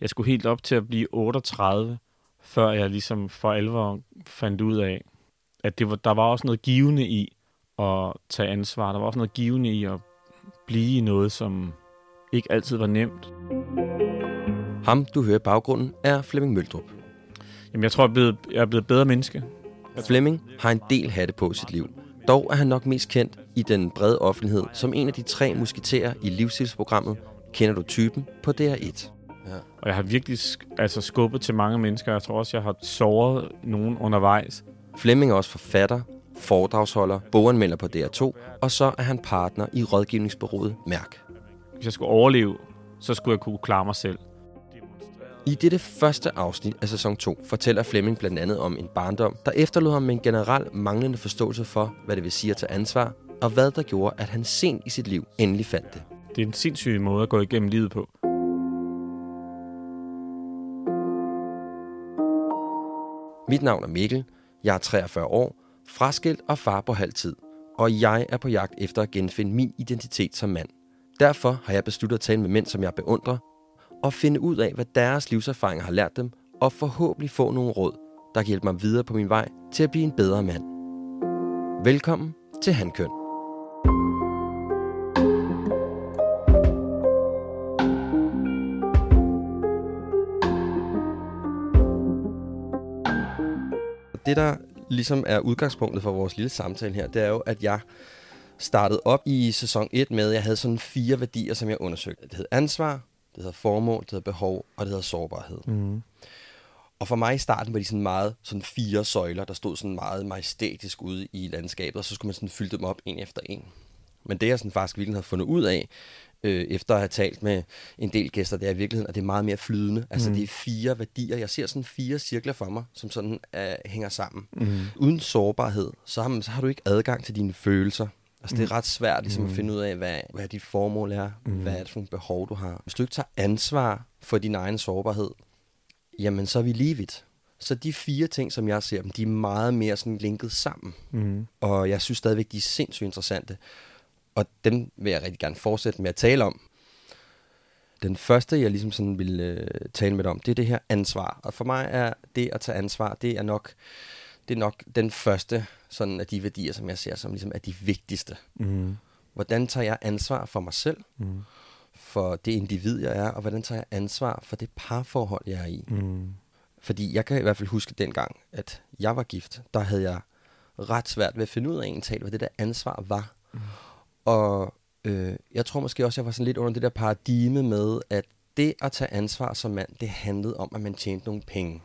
Jeg skulle helt op til at blive 38, før jeg ligesom for alvor fandt ud af, at det var, der var også noget givende i at tage ansvar. Der var også noget givende i at blive i noget, som ikke altid var nemt. Ham, du hører i baggrunden, er Flemming Møldrup. Jamen, jeg tror, jeg er blevet, jeg er blevet bedre menneske. Flemming har en del hatte på sit liv. Dog er han nok mest kendt i den brede offentlighed som en af de tre musketerer i livsstilsprogrammet Kender du typen på DR1. Og jeg har virkelig altså, skubbet til mange mennesker. Jeg tror også, jeg har såret nogen undervejs. Flemming er også forfatter, foredragsholder, boganmelder på DR2, og så er han partner i rådgivningsbureauet Mærk. Hvis jeg skulle overleve, så skulle jeg kunne klare mig selv. I dette første afsnit af sæson 2 fortæller Flemming blandt andet om en barndom, der efterlod ham med en generel manglende forståelse for, hvad det vil sige at tage ansvar, og hvad der gjorde, at han sent i sit liv endelig fandt det. Det er en sindssyg måde at gå igennem livet på. Mit navn er Mikkel, jeg er 43 år, fraskilt og far på halv tid, og jeg er på jagt efter at genfinde min identitet som mand. Derfor har jeg besluttet at tale med mænd, som jeg beundrer, og finde ud af, hvad deres livserfaringer har lært dem, og forhåbentlig få nogle råd, der kan hjælpe mig videre på min vej til at blive en bedre mand. Velkommen til Handkøn. Det, der ligesom er udgangspunktet for vores lille samtale her, det er jo, at jeg startede op i sæson 1 med, at jeg havde sådan fire værdier, som jeg undersøgte. Det hed ansvar, det hedder formål, det hedder behov, og det hedder sårbarhed. Mm. Og for mig i starten var de sådan meget sådan fire søjler, der stod sådan meget majestætisk ude i landskabet, og så skulle man sådan fylde dem op en efter en. Men det jeg sådan faktisk virkelig havde fundet ud af, øh, efter at have talt med en del gæster, det er i virkeligheden, at det er meget mere flydende. Altså Mm. det er fire værdier. Jeg ser sådan fire cirkler for mig, som sådan øh, hænger sammen. Mm. Uden sårbarhed, så har, man, så har du ikke adgang til dine følelser. Altså, det er ret svært ligesom, at Mm. finde ud af, hvad, hvad dit formål er, Mm. hvad er det for nogle behov, du har. Hvis du ikke tager ansvar for din egen sårbarhed, jamen så er vi lige vidt. Så de fire ting, som jeg ser dem, de er meget mere sådan linket sammen. Mm. Og jeg synes stadigvæk, de er sindssygt interessante. Og dem vil jeg rigtig gerne fortsætte med at tale om. Den første, jeg ligesom sådan vil øh, tale med dig om, det er det her ansvar. Og for mig er det at tage ansvar, det er nok, det er nok den første sådan af de værdier, som jeg ser som ligesom er de vigtigste. Mm. Hvordan tager jeg ansvar for mig selv, Mm. for det individ, jeg er, og hvordan tager jeg ansvar for det parforhold, jeg er i? Mm. Fordi jeg kan i hvert fald huske dengang, at jeg var gift, der havde jeg ret svært ved at finde ud af en hvad det der ansvar var. Mm. Og øh, jeg tror måske også, jeg var sådan lidt under det der paradigme med, at det at tage ansvar som mand, det handlede om, at man tjente nogle penge.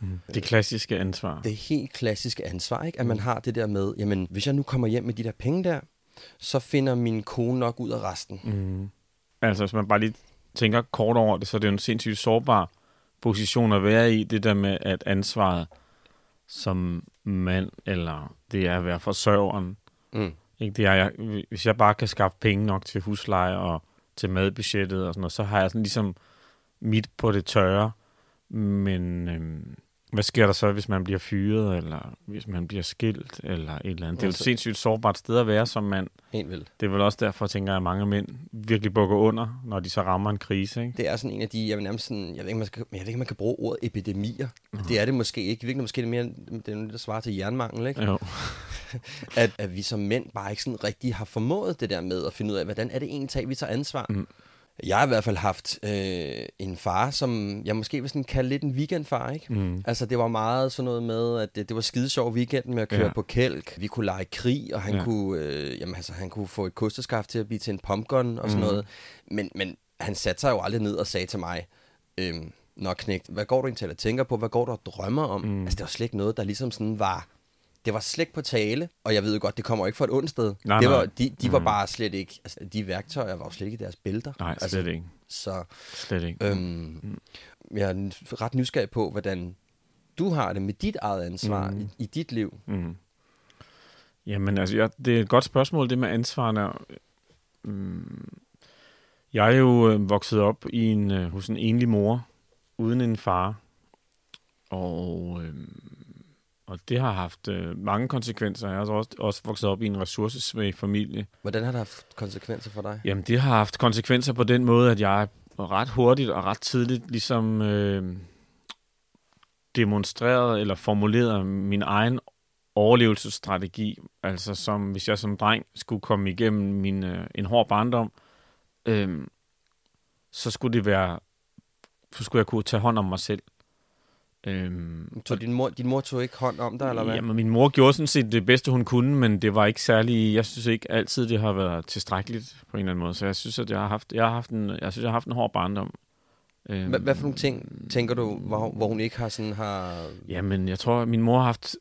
Mm. Det klassiske ansvar. Det helt klassiske ansvar, ikke? At man har det der med, jamen hvis jeg nu kommer hjem med de der penge der, så finder min kone nok ud af resten. Mm. Altså, hvis man bare lige tænker kort over det, så er det jo en sindssygt sårbar position at være i, det der med, at ansvaret som mand, eller det er at være forsørgeren. Mm. Ikke? Det er, jeg, hvis jeg bare kan skaffe penge nok til husleje og til madbudgettet og sådan noget, så har jeg sådan ligesom mit på det tørre. Men øhm, hvad sker der så, hvis man bliver fyret, eller hvis man bliver skilt, eller et eller andet? Det er jo et Altså- sindssygt sårbart sted at være som mand. Helt vildt. Det er vel også derfor, tænker jeg, at mange mænd virkelig bukker under, når de så rammer en krise. Ikke? Det er sådan en af de, jeg vil nærmest sådan, jeg ved ikke, man skal, jeg ved ikke, man kan bruge ordet epidemier. Mm. Det er det måske ikke. Virkelig måske det er mere, det er noget, der svarer til jernmangel, ikke? Jo. At, at vi som mænd bare ikke sådan rigtig har formået det der med at finde ud af, hvordan er det egentlig, vi tager ansvar. Mm. Jeg har i hvert fald haft øh, en far, som jeg måske vil sådan kalde lidt en weekendfar, ikke? Mm. Altså, det var meget sådan noget med, at det, det var skide sjov weekenden med at køre Ja. på kælk. Vi kunne lege krig, og han, Ja. kunne, øh, jamen, altså, han kunne få et kosteskaft til at blive til en pumpgun og sådan Mhm. noget. Men, men han satte sig jo aldrig ned og sagde til mig, øhm, Nå knægt, hvad går du egentlig til at tænker på? Hvad går du og drømmer om? Mm. Mm. Altså, det var slet ikke noget, der ligesom sådan var det var slet ikke på tale, og jeg ved jo godt, det kommer ikke fra et ondt sted. Nej, det nej. var, de, de var Mhm. bare slet ikke, altså de værktøjer var jo slet ikke i deres bælter. Nej, altså, slet ikke. Så Slet ikke. øhm, jeg er ret nysgerrig på, hvordan du har det med dit eget ansvar Mhm. i, i dit liv. Mm. Jamen, altså, jeg, det er et godt spørgsmål, det med ansvarene. Mm. Jeg er jo øh, vokset op i en, øh, hos en enlig mor, uden en far. Og, øh, og det har haft øh, mange konsekvenser. Jeg har også, også vokset op i en ressourcesvag familie. Hvordan har det haft konsekvenser for dig? Jamen, det har haft konsekvenser på den måde, at jeg ret hurtigt og ret tidligt ligesom øh, demonstreret eller formuleret min egen overlevelsesstrategi. Altså, som hvis jeg som dreng skulle komme igennem min, øh, en hård barndom, øh, så skulle det være, så skulle jeg kunne tage hånd om mig selv. Øhm, Så din mor, din mor tog ikke hånd om dig, eller hvad? Jamen, min mor gjorde sådan set det bedste, hun kunne, men det var ikke særlig... Jeg synes ikke altid, det har været tilstrækkeligt på en eller anden måde. Så jeg synes, at jeg har haft, jeg har haft, en, jeg synes, jeg har haft en hård barndom. Øhm, Hvad, hvad for nogle ting tænker du, hvor, hvor hun ikke har sådan har... Jamen, jeg tror, at min mor har haft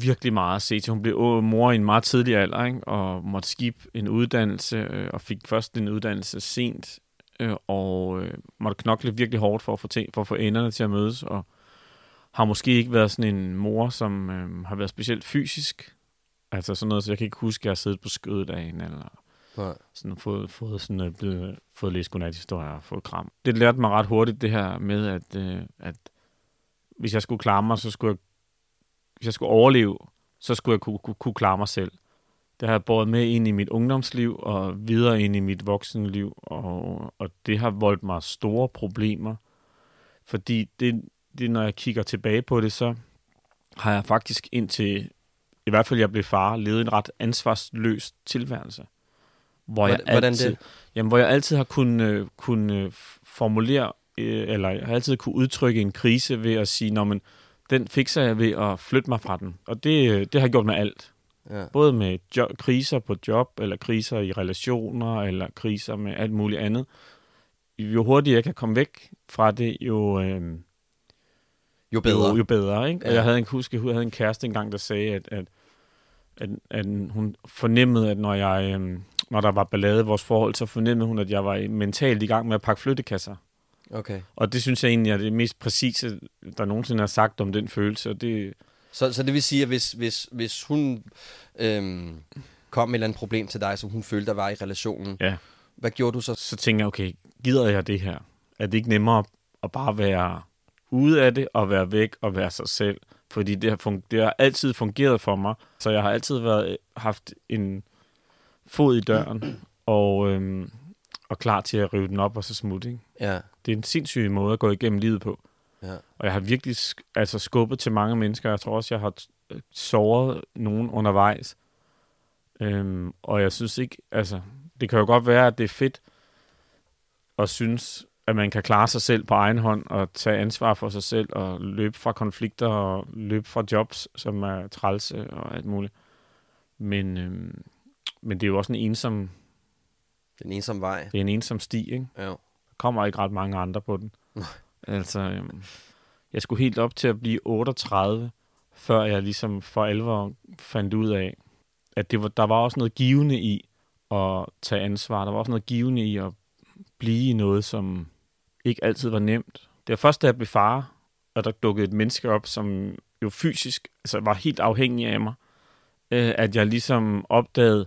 virkelig meget at se til. Hun blev mor i en meget tidlig alder, ikke? og måtte skifte en uddannelse, øh, og fik først en uddannelse sent, øh, og øh, måtte knokle virkelig hårdt for at, få ting, for at få enderne til at mødes, og har måske ikke været sådan en mor, som øh, har været specielt fysisk. Altså sådan noget, så jeg kan ikke huske, at jeg har siddet på skødet af hende, eller Nej. sådan fået, fået, sådan, øh, blevet, fået læst godnathistorier og fået kram. Det lærte mig ret hurtigt, det her med, at, øh, at hvis jeg skulle klare mig, så skulle jeg, hvis jeg skulle overleve, så skulle jeg kunne, kunne, kunne klare mig selv. Det har jeg båret med ind i mit ungdomsliv og videre ind i mit voksenliv, og, og det har voldt mig store problemer, fordi det, det, når jeg kigger tilbage på det, så har jeg faktisk indtil, i hvert fald jeg blev far, levet en ret ansvarsløs tilværelse. Hvor jeg Hvordan- hvordan altid, det? Jamen, hvor jeg altid har kunnet, øh, kunnet formulere, øh, eller jeg har altid kunne udtrykke en krise ved at sige, Nå, men den fikser jeg ved at flytte mig fra den. Og det, øh, det har jeg gjort med alt. Ja. Både med jo- kriser på job, eller kriser i relationer, eller kriser med alt muligt andet. Jo hurtigere jeg kan komme væk fra det, jo, øh, Jo bedre. jo, jo bedre. Ikke? Og Ja. jeg havde en, huske, jeg havde en kæreste engang, der sagde, at, at, at, at hun fornemmede, at når, jeg, øhm, når der var ballade i vores forhold, så fornemmede hun, at jeg var mentalt i gang med at pakke flyttekasser. Okay. Og det synes jeg egentlig er det mest præcise, der nogensinde har sagt om den følelse. Og det, Så, så det vil sige, at hvis, hvis, hvis hun øhm, kom med et eller andet problem til dig, som hun følte, der var i relationen, ja. hvad gjorde du så? Så tænker jeg, okay, gider jeg det her? Er det ikke nemmere at bare være ude af det, og være væk og være sig selv? Fordi det har, fun- det har altid fungeret for mig, så jeg har altid været, haft en fod i døren, og, øhm, og klar til at rive den op og så smutte. Ikke? Ja. Det er en sindssyg måde at gå igennem livet på. Ja. Og jeg har virkelig sk- altså skubbet til mange mennesker. Jeg tror også, jeg har t- såret nogen undervejs. Øhm, og jeg synes ikke, altså, det kan jo godt være, at det er fedt at synes, at man kan klare sig selv på egen hånd og tage ansvar for sig selv og løbe fra konflikter og løbe fra jobs, som er trælse og alt muligt. Men, øhm, men det er jo også en ensom, Den ensomme vej. det er en ensom sti, ikke? Ja. Der kommer ikke ret mange andre på den. altså, øhm, jeg skulle helt op til at blive 38, før jeg ligesom for alvor fandt ud af, at det var, der var også noget givende i at tage ansvar. Der var også noget givende i at blive i noget, som ikke altid var nemt. Det var først, da jeg blev far, og der dukkede et menneske op, som jo fysisk altså var helt afhængig af mig, øh, at jeg ligesom opdagede,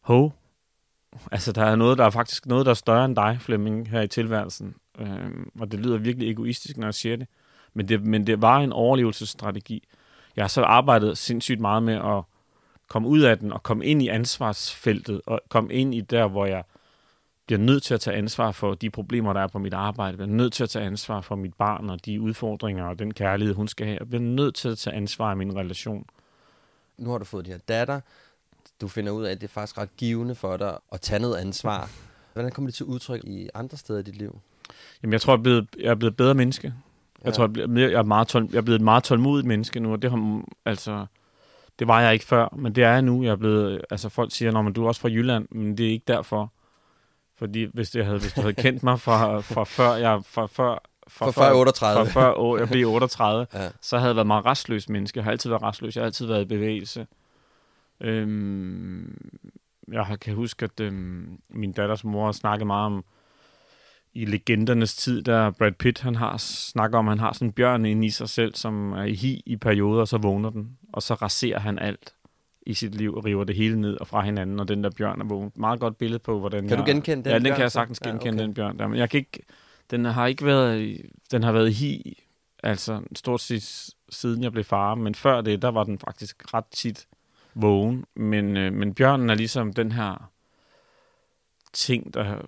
hov, altså der er noget, der er faktisk noget, der er større end dig, Flemming, her i tilværelsen. Øh, og det lyder virkelig egoistisk, når jeg siger det. Men det, men det var en overlevelsesstrategi. Jeg har så arbejdet sindssygt meget med at komme ud af den og komme ind i ansvarsfeltet og komme ind i der, hvor jeg bliver nødt til at tage ansvar for de problemer, der er på mit arbejde. Jeg bliver nødt til at tage ansvar for mit barn og de udfordringer og den kærlighed, hun skal have. Jeg bliver nødt til at tage ansvar i min relation. Nu har du fået din her datter. Du finder ud af, at det er faktisk ret givende for dig at tage noget ansvar. Hvordan kommer det til udtryk i andre steder i dit liv? Jamen, jeg tror, jeg er blevet, jeg er blevet et bedre menneske. Jeg Ja. tror, jeg, bliver jeg, er meget tål, jeg er blevet et meget tålmodigt menneske nu, og det har, altså, det var jeg ikke før, men det er jeg nu. Jeg er blevet, altså folk siger, at du er også fra Jylland, men det er ikke derfor. Fordi hvis, det havde, hvis du havde kendt mig fra, fra før, jeg, fra før For før 38. For før år, jeg blev 38, Ja. så havde jeg været meget restløs menneske. Jeg har altid været restløs. Jeg har altid været i bevægelse. Øhm, jeg kan huske, at øhm, min datters mor snakkede meget om i legendernes tid, der Brad Pitt, han har snakker om, at han har sådan en bjørn inde i sig selv, som er i hi i perioder, og så vågner den, og så raserer han alt i sit liv og river det hele ned og fra hinanden, og den der bjørn er vågen. Meget godt billede på, hvordan Kan du jeg, genkende den Ja, den bjørn kan jeg sagtens Ja, genkende, okay. den bjørn der. Men jeg kan ikke, den har ikke været, den har været hi, altså stort set siden jeg blev far, men før det, der var den faktisk ret tit vågen. Men, øh, men bjørnen er ligesom den her ting, der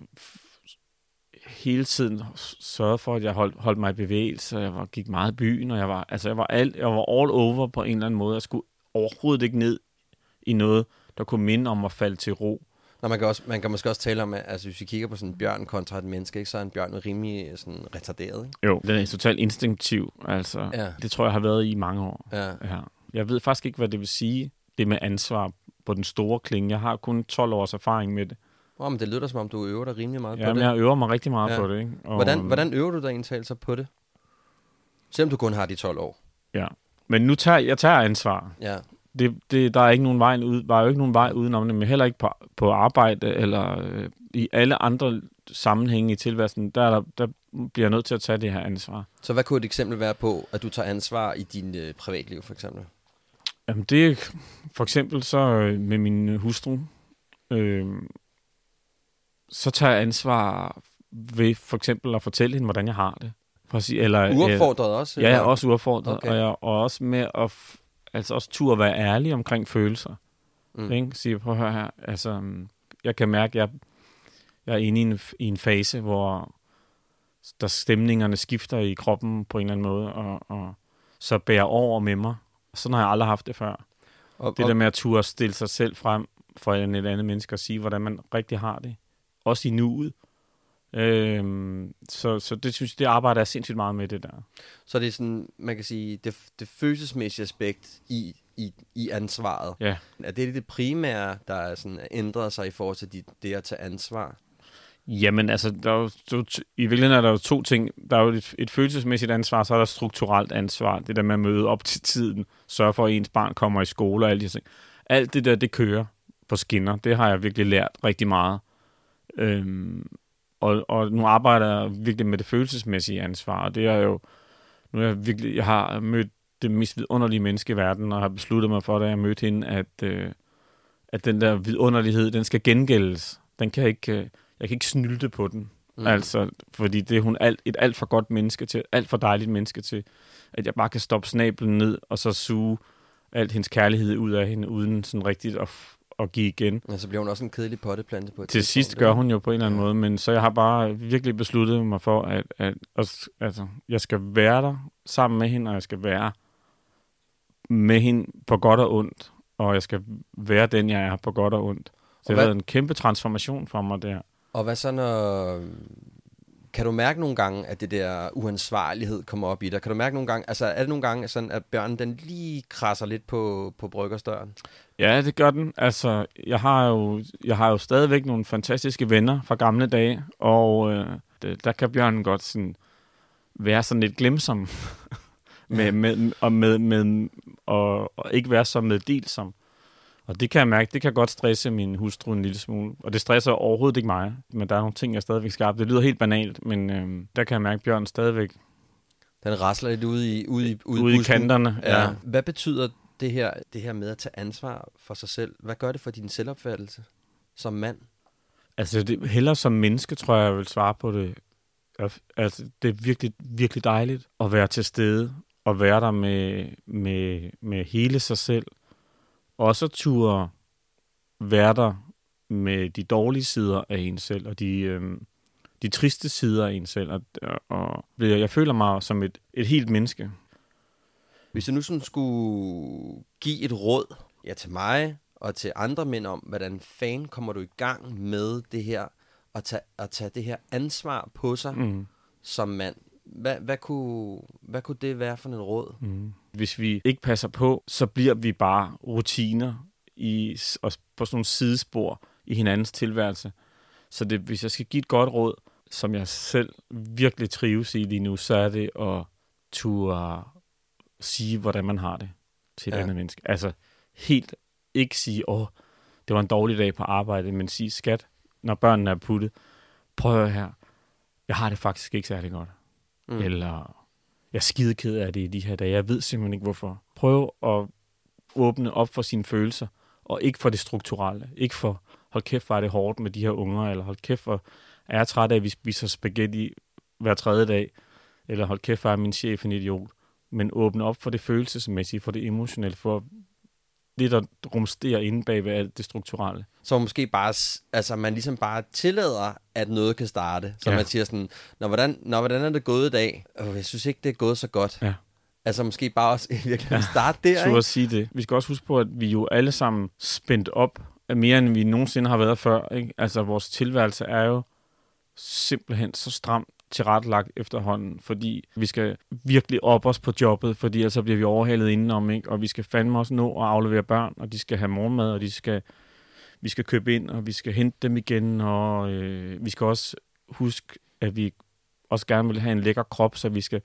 hele tiden sørgede for, at jeg holdt, holdt mig i bevægelse, og jeg var, gik meget i byen, og jeg var, altså jeg var, alt, jeg var all over på en eller anden måde. Jeg skulle overhovedet ikke ned i noget, der kunne minde om at falde til ro. Nå, man, kan også, man kan måske også tale om, at altså, hvis vi kigger på sådan en bjørn kontra et menneske, ikke, så er en bjørn rimelig sådan, retarderet. Ikke? Jo, den er totalt instinktiv. Altså, Ja. Det tror jeg har været i mange år. Ja. Ja. Jeg ved faktisk ikke, hvad det vil sige, det med ansvar på den store klinge. Jeg har kun 12 års erfaring med det. Oh, men det lyder som om, du øver dig rimelig meget Ja, på men det. jeg øver mig rigtig meget Ja. ja. på det. Ikke? Og, Hvordan, hvordan øver du dig egentlig så på det? Selvom du kun har de 12 år. Ja. Men nu tager jeg tager ansvar. Ja. Det, det, der er ikke nogen vej ud, er jo ikke nogen vej udenom det, men heller ikke på, på arbejde eller øh, i alle andre sammenhænge i tilværelsen, der, er der, der bliver jeg nødt til at tage det her ansvar. Så hvad kunne et eksempel være på, at du tager ansvar i din øh, privatliv, for eksempel? Jamen det er for eksempel så øh, med min hustru, øh, så tager jeg ansvar ved for eksempel at fortælle hende, hvordan jeg har det. Præcis, eller, Uopfordret også? Ja, jeg er eller? også uopfordret, Okay. og jeg er også med at altså også turde være ærlig omkring følelser. Mm. Ikke? Sige, prøv at høre her, altså, mm, jeg kan mærke, at jeg, jeg er inde i en, i en fase, hvor der stemningerne skifter i kroppen på en eller anden måde, og, og så bærer over med mig. Sådan har jeg aldrig haft det før. Og, Det og, der med at turde stille sig selv frem for en et andet menneske og sige, hvordan man rigtig har det. Også i nuet. Øhm, så, så det synes jeg, det arbejder jeg sindssygt meget med, det der. Så det er sådan, man kan sige, det, det følelsesmæssige aspekt i, i, i ansvaret. Ja. Er det det primære, der er sådan ændret sig i forhold til de, det at tage ansvar? Jamen, altså, der er jo, to- i virkeligheden er der jo to ting. Der er jo et, et følelsesmæssigt ansvar, så er der strukturelt ansvar. Det der med at møde op til tiden, sørge for, at ens barn kommer i skole og alle de ting. Alt det der, det kører på skinner. Det har jeg virkelig lært rigtig meget. Øhm, og, og nu arbejder jeg virkelig med det følelsesmæssige ansvar, og det er jo, nu er jeg virkelig, jeg har mødt det mest vidunderlige menneske i verden, og har besluttet mig for, da jeg mødte hende, at, øh, at den der vidunderlighed, den skal gengældes. Den kan ikke, øh, jeg kan ikke snylte på den. Mm. Altså, fordi det er hun alt, et alt for godt menneske til, alt for dejligt menneske til, at jeg bare kan stoppe snablen ned, og så suge alt hendes kærlighed ud af hende, uden sådan rigtigt at, at give igen. Ja, så bliver hun også en kedelig potteplante på et Til sidst gør hun jo på en eller anden måde, men så jeg har bare virkelig besluttet mig for, at, at, at altså, jeg skal være der sammen med hende, og jeg skal være med hende på godt og ondt, og jeg skal være den, jeg er på godt og ondt. Så det hvad- har været en kæmpe transformation for mig der. Og hvad så når... Kan du mærke nogle gange, at det der uansvarlighed kommer op i dig? Kan du mærke nogle gange, altså er det nogle gange sådan, at bjørnen den lige krasser lidt på, på bryggerstøren? Ja, det gør den. Altså, jeg har jo, jeg har jo stadigvæk nogle fantastiske venner fra gamle dage, og øh, det, der kan Bjørn godt sådan være sådan lidt glemsom. med, med, og, med, med, og, og ikke være så meddelsom. Og det kan jeg mærke, det kan godt stresse min hustru en lille smule. Og det stresser overhovedet ikke mig, men der er nogle ting, jeg stadigvæk skal. Det lyder helt banalt, men øh, der kan jeg mærke, at Bjørn stadigvæk Den rasler lidt ude i, ude i, ude ude i kanterne. Ja. Hvad betyder det her, det her med at tage ansvar for sig selv? Hvad gør det for din selvopfattelse som mand? Altså, det, hellere som menneske, tror jeg, jeg vil svare på det. Altså, det er virkelig, virkelig dejligt at være til stede, og være der med, med, med hele sig selv. Også ture være der med de dårlige sider af en selv, og de, øhm, de triste sider af en selv. Og, og jeg føler mig som et, et helt menneske. Hvis du nu sådan skulle give et råd ja, til mig og til andre mænd om, hvordan fan kommer du i gang med det her, at tage, at tage det her ansvar på sig Mm. som mand, hvad, hvad, kunne, hvad kunne det være for en råd? Mm. Hvis vi ikke passer på, så bliver vi bare rutiner i, og på sådan nogle sidespor i hinandens tilværelse. Så det, hvis jeg skal give et godt råd, som jeg selv virkelig trives i lige nu, så er det at turde sige, hvordan man har det til et Ja. andet menneske. Altså helt ikke sige, åh, det var en dårlig dag på arbejde, men sige, skat, når børnene er puttet, prøv at her, jeg har det faktisk ikke særlig godt. Mm. Mm. Eller, jeg er skide ked af det i de her dage, jeg ved simpelthen ikke hvorfor. Prøv at åbne op for sine følelser, og ikke for det strukturelle. Ikke for, hold kæft, hvor er det hårdt med de her unger, eller hold kæft, hvor er jeg træt af, at vi spiser spaghetti hver tredje dag, eller hold kæft, hvor er min chef en idiot. Men åbne op for det følelsesmæssige, for det emotionelle, for det, der rumsterer inde bag ved alt det strukturelle. Så måske bare, altså man ligesom bare tillader, at noget kan starte. Så ja. Ja. man siger sådan, når hvordan, når, hvordan er det gået i dag? Oh, jeg synes ikke, det er gået så godt. Ja. Altså måske bare også i virkeligheden starte der, Så ikke? at sige det. Vi skal også huske på, at vi jo alle sammen spændt op mere, end vi nogensinde har været før. Ikke? Altså, vores tilværelse er jo simpelthen så stramt tilrettelagt efterhånden, fordi vi skal virkelig op os på jobbet, fordi ellers så bliver vi overhalet indenom, ikke? og vi skal fandme også nå at aflevere børn, og de skal have morgenmad, og de skal, vi skal købe ind, og vi skal hente dem igen, og øh, vi skal også huske, at vi også gerne vil have en lækker krop, så vi skal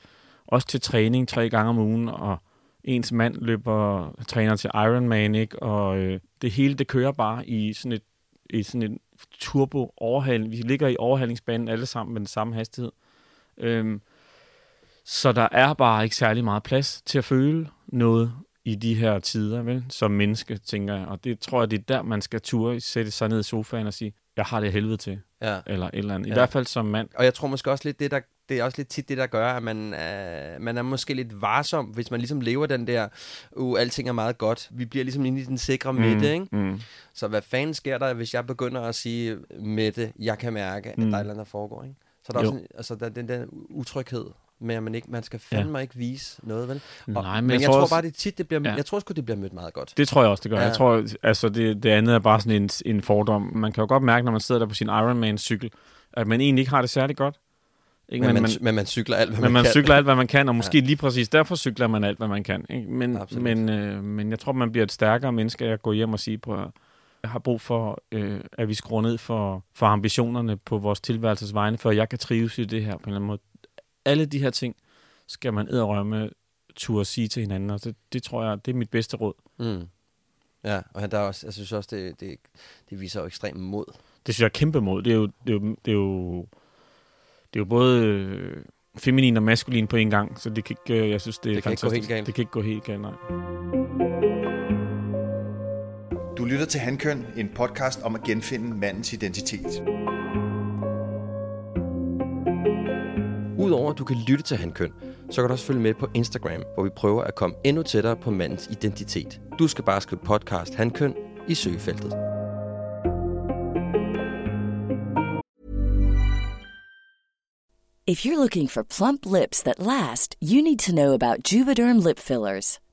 også til træning tre gange om ugen, og ens mand løber, træner til Ironman, ikke? og øh, det hele, det kører bare i sådan et, i sådan en turbo overhaling. Vi ligger i overhalingsbanen alle sammen med den samme hastighed. Øhm, så der er bare ikke særlig meget plads til at føle noget i de her tider, vel? Som menneske, tænker jeg. Og det tror jeg, det er der, man skal ture sætte sig ned i sofaen og sige, jeg har det helvede til. Ja. Eller et eller andet. I Ja. hvert fald som mand. Og jeg tror måske også lidt, det, der, det er også lidt tit det, der gør, at man, øh, man er måske lidt varsom, hvis man ligesom lever den der, uh, alting er meget godt. Vi bliver ligesom inde i den sikre midte, ikke? Mm. Så hvad fanden sker der, hvis jeg begynder at sige, Mette, jeg kan mærke, at mm. Mm. der er et eller andet, der foregår, ikke? Så der er Jo. også en, altså, der er den der utryghed med, at man ikke, man skal fandme ja. ikke vise noget, vel? Og, Nej, men, men jeg, jeg tror, også- bare, det tit, det bliver, ja. Jeg tror sgu, det bliver mødt meget godt. Det tror jeg også, det gør. Ja. Jeg tror, altså det, det andet er bare sådan en, en fordom. Man kan jo godt mærke, når man sidder der på sin Ironman-cykel, at man egentlig ikke har det særlig godt. Ikke? Men, Men, man, man, men man cykler alt, hvad men man, man kan. cykler alt, hvad man kan, og måske ja. lige præcis derfor cykler man alt, hvad man kan. Ikke? Men, Absolut. men, øh, men jeg tror, man bliver et stærkere menneske af at gå hjem og sige, på, jeg har brug for, øh, at vi skruer ned for, for ambitionerne på vores tilværelses vegne, for jeg kan trives i det her på en eller anden måde. Alle de her ting skal man edderrømme turde sige til hinanden, og det, det tror jeg, det er mit bedste råd. Mm. Ja, og han der er også, jeg synes også, det, det, det viser jo ekstrem mod. Det synes jeg er kæmpe mod. Det er jo, det er jo, det er jo, det er jo både øh, feminin og maskulin på en gang, så det kan ikke, øh, jeg synes, det er Det kan ikke gå fantastisk. helt galt. Det kan ikke gå helt galt, nej. Du lytter til Handkøn, en podcast om at genfinde mandens identitet. Udover at du kan lytte til Handkøn, så kan du også følge med på Instagram, hvor vi prøver at komme endnu tættere på mandens identitet. Du skal bare skrive podcast Handkøn i søgefeltet. If you're looking for plump lips that last, you need to know about Juvederm lip fillers.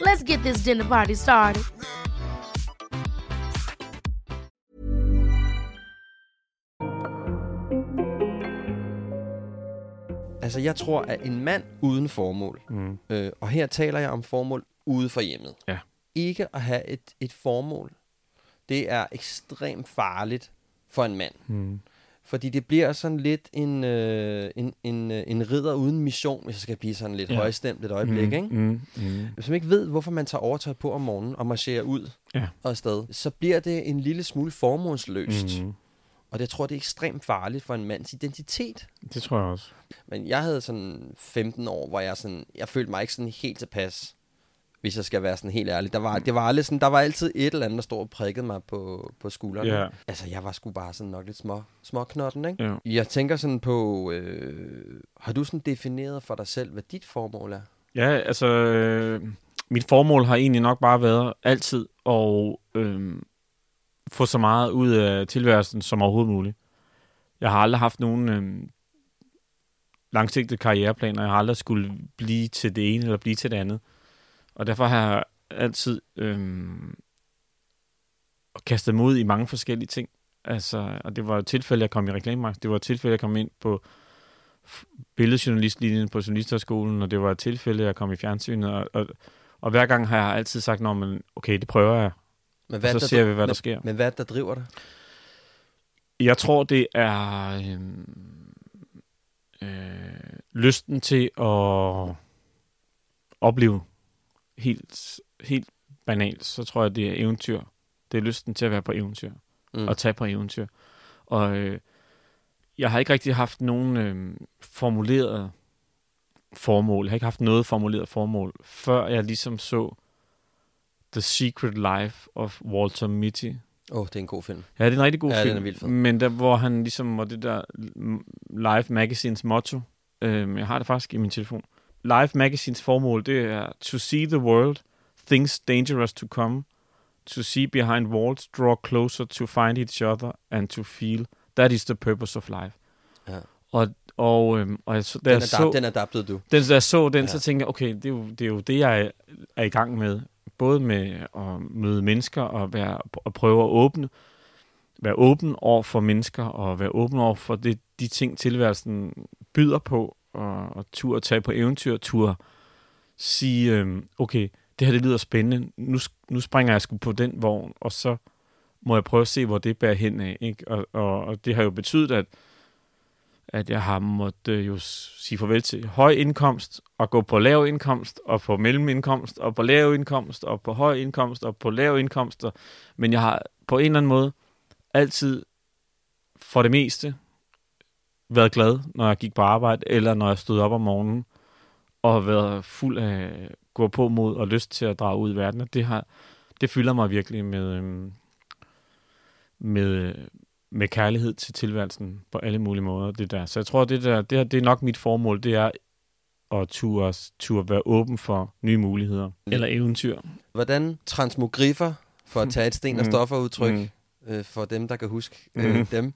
Let's get this dinner party started. Altså, jeg tror, at en mand uden formål, Mm. øh, og her taler jeg om formål ude for hjemmet. Ja. Ikke at have et, et formål, det er ekstremt farligt for en mand. Mm. Fordi det bliver sådan lidt en, øh, en, en, øh, en ridder uden mission, hvis jeg skal blive sådan lidt Ja. højstemt et øjeblik. mm. Ikke? Mm. Mm. Hvis man ikke ved, hvorfor man tager overtøj på om morgenen og marcherer ud Ja. og afsted, så bliver det en lille smule formålsløst. Mm. Og det jeg tror det er ekstremt farligt for en mands identitet. Det tror jeg også. Men jeg havde sådan 15 år, hvor jeg sådan, jeg følte mig ikke sådan helt tilpas, hvis jeg skal være sådan helt ærlig. Der var, det var aldrig sådan, der var altid et eller andet, der stod og prikkede mig på, på skulderen. Ja. Altså, jeg var sgu bare sådan nok lidt små, små knotten, ikke? Ja. Jeg tænker sådan på, øh, har du sådan defineret for dig selv, hvad dit formål er? Ja, altså, øh, mit formål har egentlig nok bare været altid at øh, få så meget ud af tilværelsen som overhovedet muligt. Jeg har aldrig haft nogen øh, langsigtede karriereplaner. Jeg har aldrig skulle blive til det ene eller blive til det andet. Og derfor har jeg altid øh, kastet mig ud i mange forskellige ting. Altså, og det var et tilfælde, jeg kom i reklamemagt. Det var et tilfælde, jeg kom ind på billedjournalistlinjen på Journalisterskolen, og det var et tilfælde, jeg kom i fjernsynet. Og, og, og hver gang har jeg altid sagt, Nå, men okay, det prøver jeg. Men Og så er ser vi, hvad men, der sker. Men hvad er det, der driver dig? Jeg tror, det er øh, øh, lysten til at opleve helt, helt banalt, så tror jeg, det er eventyr. Det er lysten til at være på eventyr. Mm. Mm. Og tage på eventyr. Og øh, jeg har ikke rigtig haft nogen øh, formuleret formål. Jeg har ikke haft noget formuleret formål, før jeg ligesom så The Secret Life of Walter Mitty, Åh, oh, det er en god film. Ja, det er en rigtig god Ja, film. den er vildt fed. Men der, hvor han ligesom, og det der Live Magazines motto, øh, jeg har det faktisk i min telefon. Live Magazines formål, det er to see the world, things dangerous to come, to see behind walls, draw closer to find each other, and to feel. That is the purpose of life. Ja. Og, og, øhm, og jeg, så, da Den, jeg er så, den adaptede du. den, da jeg så den, Ja. så tænkte jeg, okay, det er, jo, det er jo det, jeg er, er i gang med. Både med at møde mennesker og være, at prøve at åbne, være åben over for mennesker og være åben over for det, de ting, tilværelsen byder på, og, og tur at tage på eventyr, tur sige, øh, okay, det her det lyder spændende, nu, nu springer jeg sgu på den vogn, og så må jeg prøve at se, hvor det bærer hen af. Ikke? Og, og, og det har jo betydet, at at jeg har måttet øh, jo sige farvel til høj indkomst, og gå på lav indkomst, og på mellemindkomst, og på lav indkomst, og på høj indkomst, og på lav indkomst. Og, men jeg har på en eller anden måde altid for det meste været glad, når jeg gik på arbejde, eller når jeg stod op om morgenen, og været fuld af gå på mod og lyst til at drage ud i verden. Og det, har, det fylder mig virkelig med, øhm, med, med kærlighed til tilværelsen på alle mulige måder. Det der. Så jeg tror, det, der, det, her, det er nok mit formål, det er at turde, turde være åben for nye muligheder. Eller eventyr. Hvordan transmogriffer, for at tage et sten- og Mm. stofferudtryk, Mm. Øh, for dem, der kan huske øh, Mhm. dem.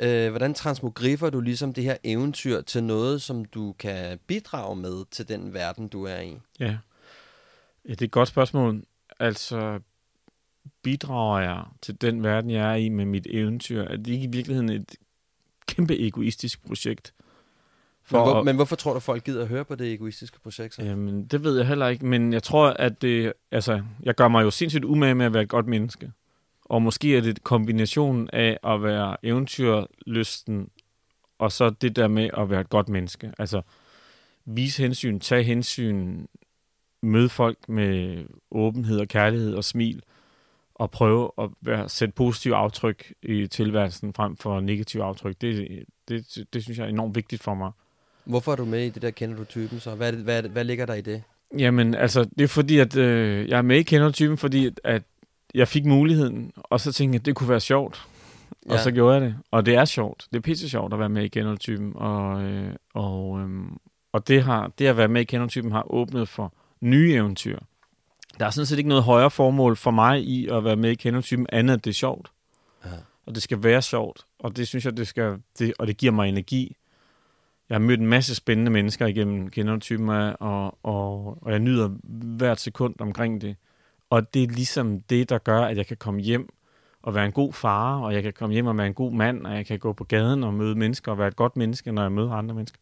Øh, hvordan transmogriffer du ligesom det her eventyr til noget, som du kan bidrage med til den verden, du er i? Ja. ja, det er et godt spørgsmål. Altså, bidrager jeg til den verden, jeg er i med mit eventyr? Er det ikke i virkeligheden et kæmpe egoistisk projekt? Men, hvor, at- men hvorfor tror du, folk gider at høre på det egoistiske projekt? Så? Jamen, det ved jeg heller ikke, men jeg tror, at det, altså, jeg gør mig jo sindssygt umage med at være et godt menneske. Og måske er det et kombination af at være eventyrlysten, og så det der med at være et godt menneske. Altså, vise hensyn, tage hensyn, møde folk med åbenhed og kærlighed og smil, og prøve at være, sætte positive aftryk i tilværelsen frem for negative aftryk. Det, det, det synes jeg er enormt vigtigt for mig. Hvorfor er du med i det der, kender du typen så? Hvad, hvad, hvad ligger der i det? Jamen, altså, det er fordi, at øh, jeg er med i Kender-typen, fordi at jeg fik muligheden, og så tænkte jeg, at det kunne være sjovt. Og Ja. så gjorde jeg det. Og det er sjovt. Det er pisse sjovt at være med i Kender-typen. Og, øh, og, øh, og det, har, det at være med i Kender-typen har åbnet for nye eventyr. Der er sådan set ikke noget højere formål for mig i at være med i Kender-typen, andet at det er sjovt. Ja. Og det skal være sjovt. Og det synes jeg, det skal, det, og det giver mig energi. Jeg har mødt en masse spændende mennesker igennem Kender-typen, og, og, og jeg nyder hvert sekund omkring det. Og det er ligesom det, der gør, at jeg kan komme hjem og være en god far, og jeg kan komme hjem og være en god mand, og jeg kan gå på gaden og møde mennesker og være et godt menneske, når jeg møder andre mennesker.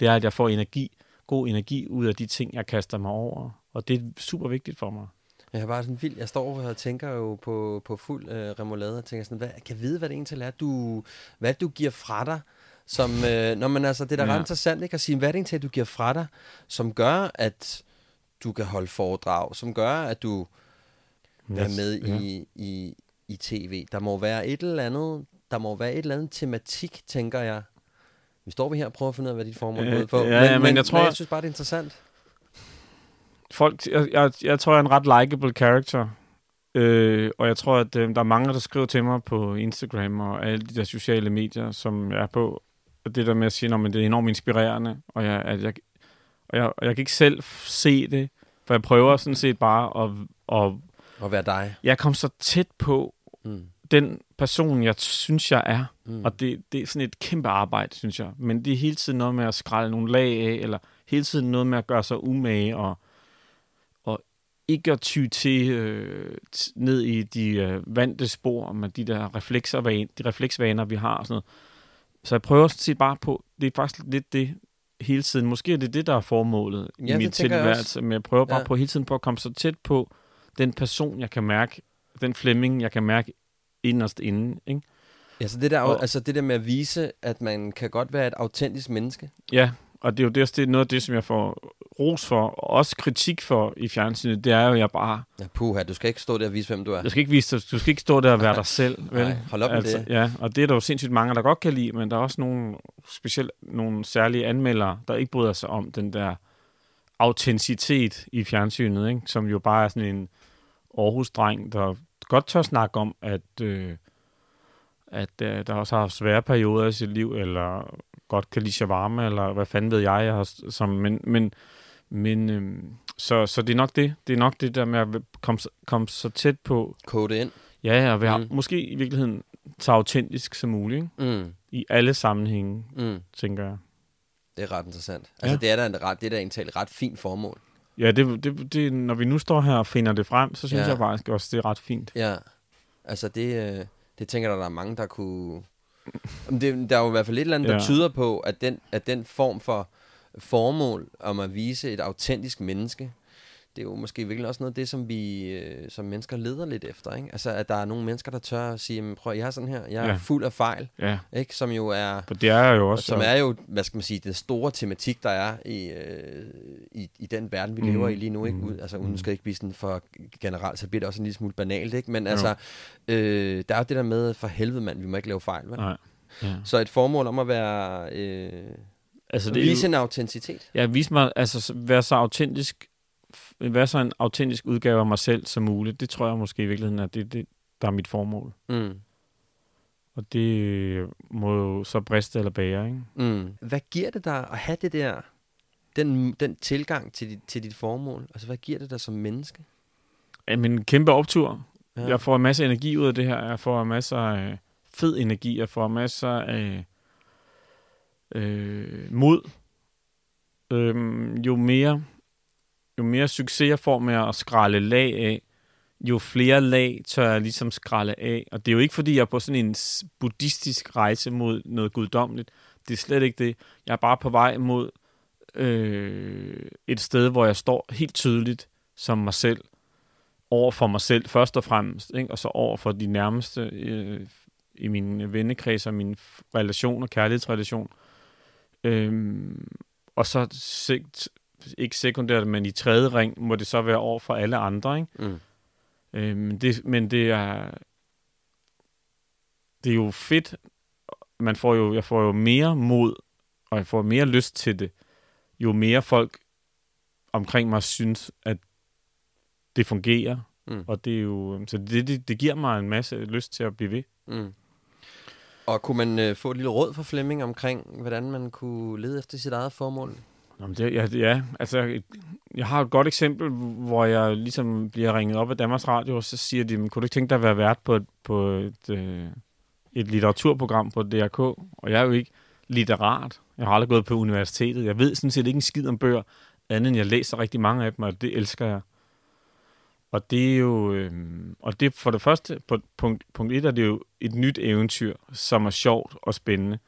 det er, at jeg får energi, god energi ud af de ting, jeg kaster mig over. Og det er super vigtigt for mig. Jeg er bare sådan vild. Jeg står og tænker jo på, på fuld øh, remoulade og tænker sådan, hvad, kan jeg vide, hvad det egentlig er, du, hvad du giver fra dig? Som, øh, når man altså, det er da Ja. ret interessant ikke, at sige, hvad er det egentlig, du giver fra dig, som gør, at du kan holde foredrag, som gør, at du er Yes, med ja. i, i, i tv. Der må være et eller andet, der må være et eller andet tematik, tænker jeg. Vi står vi her og prøver at finde ud af, hvad dit formål Øh, går ud på. ja, ja, men jeg tror- men jeg synes bare, det er interessant. folk, jeg, jeg, jeg tror, jeg er en ret likable character. Øh, og jeg tror, at øh, der er mange, der skriver til mig på Instagram og alle de der sociale medier, som jeg er på. Og det der med at sige, at det er enormt inspirerende, og jeg, at jeg, og jeg, og jeg kan ikke selv se det, for jeg prøver sådan set bare at, at At være dig. jeg kom så tæt på Mm. den person, jeg synes, jeg er. Mm. Og det, det er sådan et kæmpe arbejde, synes jeg. Men det er hele tiden noget med at skrælle nogle lag af, eller hele tiden noget med at gøre sig umage, og, og ikke at ty til øh, ned i de øh, vante spor med de der refleksvaner, de refleksvaner, vi har og sådan noget. Så jeg prøver sådan set bare på, det er faktisk lidt det hele tiden. Måske er det det, der er formålet Ja, i jeg tilværelse, men jeg prøver bare ja. på hele tiden på at komme så tæt på den person, jeg kan mærke, den Flemming, jeg kan mærke inderst inde, ikke? Ja, så det der, Og- altså det der med at vise, at man kan godt være et autentisk menneske. Ja, og det er jo det, det er noget af det, som jeg får ros for, og også kritik for i fjernsynet, det er jo, at jeg bare, Ja, puha, du skal ikke stå der og vise, hvem du er. jeg skal ikke vise du skal ikke stå der og være dig selv, vel? Nej, hold op med det. Ja, og det er der jo sindssygt mange, der godt kan lide, men der er også nogle, specielt nogle særlige anmeldere, der ikke bryder sig om den der autenticitet i fjernsynet, ikke? som jo bare er sådan en Aarhus-dreng, der godt tør snakke om, at, øh, at øh, der også har haft svære perioder i sit liv, eller godt kan lide shawarma, eller hvad fanden ved jeg, jeg har, som, men, men, men øh, så, så det er nok det. Det er nok det der med at komme, så- komme så tæt på, Kode ind. ja, ja, og være, Mm. måske i virkeligheden så autentisk som muligt, ikke? Mm, i alle sammenhænge, mm. tænker jeg. Det er ret interessant. Altså, Ja. det er da en ret, det er da et ret fint formål. Ja, det, det, det, når vi nu står her og finder det frem, så synes Ja. ja. jeg faktisk også, det er ret fint. Ja, altså det, øh, det tænker jeg, der er mange, der kunne... Det, der er jo i hvert fald et eller andet, der Ja. tyder på, at den, at den form for formål om at vise et autentisk menneske, det er jo måske virkelig også noget af det, som vi øh, som mennesker leder lidt efter. Ikke? Altså, at der er nogle mennesker, der tør at sige, "Jamen, prøv, jeg er sådan her, jeg er Ja. fuld af fejl, Ja, ikke? som jo er... for det er jo også... Som er jo, hvad skal man sige, den store tematik, der er i, øh, i, i den verden, vi mm. lever i lige nu. Ikke? Mm. Ud, altså, uden skal ikke blive sådan for generelt, så bliver det også en lille smule banalt. Ikke? Men Jo. altså, øh, der er jo det der med, for helvede mand, vi må ikke lave fejl. Vel? Nej. Ja. Så et formål om at være, øh, Altså, det vise en autenticitet. ja, vise mig, altså så- være så autentisk, være så en autentisk udgave af mig selv som muligt. Det tror jeg måske i virkeligheden er det, det der er mit formål. Mm. Og det må jo så briste eller bære, ikke? Mm. Hvad giver det dig at have det der, den, den tilgang til dit, til dit formål? Altså, hvad giver det dig som menneske? Jamen, en kæmpe optur. Ja. Jeg får en masse energi ud af det her. Jeg får masser af fed energi. Jeg får masser af øh, mod. Øhm, jo mere jo mere succes jeg får med at skralde lag af, jo flere lag tør jeg ligesom skralde af. Og det er jo ikke, fordi jeg er på sådan en buddhistisk rejse mod noget guddommeligt. Det er slet ikke det. Jeg er bare på vej mod øh, et sted, hvor jeg står helt tydeligt som mig selv over for mig selv først og fremmest, ikke? og så over for de nærmeste øh, i min vennekreds og min relation og kærlighedsrelation. Øhm, og så sigt, ikke sekundært, men i tredje ring må det så være over for alle andre. Ikke? Mm. Øhm, det, men det er det er jo fedt. Man får jo, jeg får jo mere mod, og jeg får mere lyst til det, jo mere folk omkring mig synes, at det fungerer. Mm. Og det er jo, så det, det, det giver mig en masse lyst til at blive ved. Mm. Og kunne man øh, få et lille råd fra Flemming omkring, hvordan man kunne lede efter sit eget formål? Jamen det, ja, ja, altså, jeg har et godt eksempel, hvor jeg ligesom bliver ringet op af Danmarks Radio, og så siger de, kunne du ikke tænke dig at være vært på et, på et, øh, et litteraturprogram på DRK? Og jeg er jo ikke litterat. Jeg har aldrig gået på universitetet. Jeg ved sådan set ikke en skid om bøger, andet end jeg læser rigtig mange af dem, og det elsker jeg. Og det er jo, øh, og det for det første, på punkt, punkt et er det jo et nyt eventyr, som er sjovt og spændende.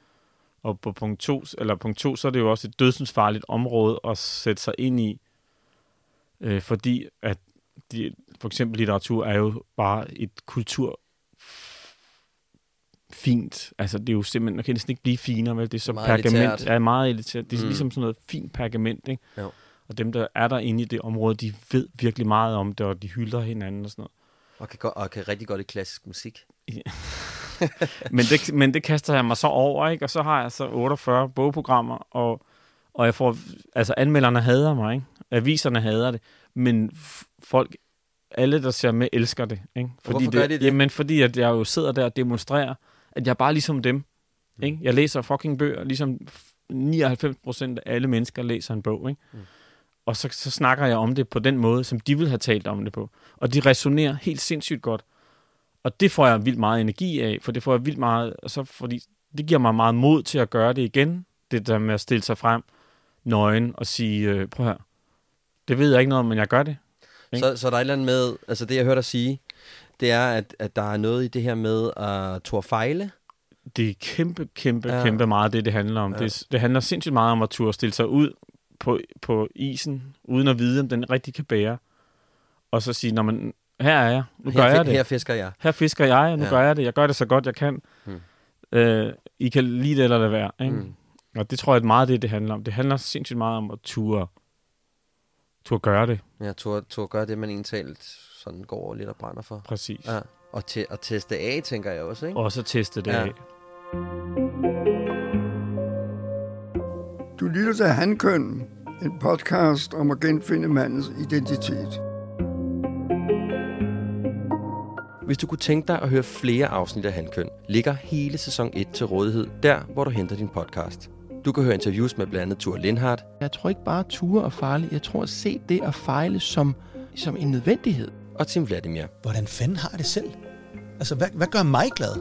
Og på punkt to, eller punkt to, så er det jo også et dødsensfarligt område at sætte sig ind i, øh, fordi at de, for eksempel litteratur er jo bare et kultur fint. Altså, det er jo simpelthen, man kan næsten ikke blive finere, vel? Det er så Meget pergament. elitært. Ja, meget elitært. Det er Mm. ligesom sådan noget fint pergament, ikke? Jo. Og dem, der er der inde i det område, de ved virkelig meget om det, og de hylder hinanden og sådan noget. Og kan, go- og kan rigtig godt i klassisk musik. Men det, men det kaster jeg mig så over, ikke? Og så har jeg så 48 bogprogrammer, og, og jeg får, altså anmelderne hader mig, ikke? Aviserne hader det, men folk, alle der ser med, elsker det, ikke? Hvorfor det, gør de det? Jamen, fordi at jeg jo sidder der og demonstrerer, at jeg er bare ligesom dem, Mm. ikke? Jeg læser fucking bøger, ligesom 99 procent af alle mennesker læser en bog, ikke? Mm. Og så, så snakker jeg om det på den måde, som de vil have talt om det på. Og de resonerer helt sindssygt godt. Og det får jeg vildt meget energi af, for det får jeg vildt meget, og så fordi det giver mig meget mod til at gøre det igen. Det der med at stille sig frem nøgen og sige, øh, prøv her, det ved jeg ikke noget om, men jeg gør det. Ikke? Så, så der er et eller andet med, altså det jeg hørte dig sige, det er, at, at der er noget i det her med at turde fejle. Det er kæmpe, kæmpe, Ja. kæmpe meget det, det handler om. Ja. Det, det handler sindssygt meget om at turde stille sig ud på, på isen, uden at vide, om den rigtig kan bære. Og så sige, når man, her er jeg, nu gør her, jeg det. Her fisker jeg. her fisker jeg, nu Ja. gør jeg det. Jeg gør det så godt, jeg kan. Hmm. Øh, I kan lide det eller lade være. Ikke? Mm. Og det tror jeg er meget det, det handler om. Det handler sindssygt meget om at ture, ture gøre det. Ja, turde, turde gøre det, man egentlig sådan går lidt og brænder for. Præcis. Ja. Og, te, og teste af, tænker jeg også, ikke? Og så teste det Ja. ja. af. Du lytter til Handkøn, en podcast om at genfinde mandens identitet. Hvis du kunne tænke dig at høre flere afsnit af Handkøn, ligger hele sæson 1 til rådighed, der hvor du henter din podcast. Du kan høre interviews med blandt andet Thor Lindhardt, Jeg tror ikke bare, ture er farligt. Jeg tror at se det at fejle som, som en nødvendighed. og Tim Vladimir. Hvordan fanden har det selv? Altså, hvad, hvad gør mig glad?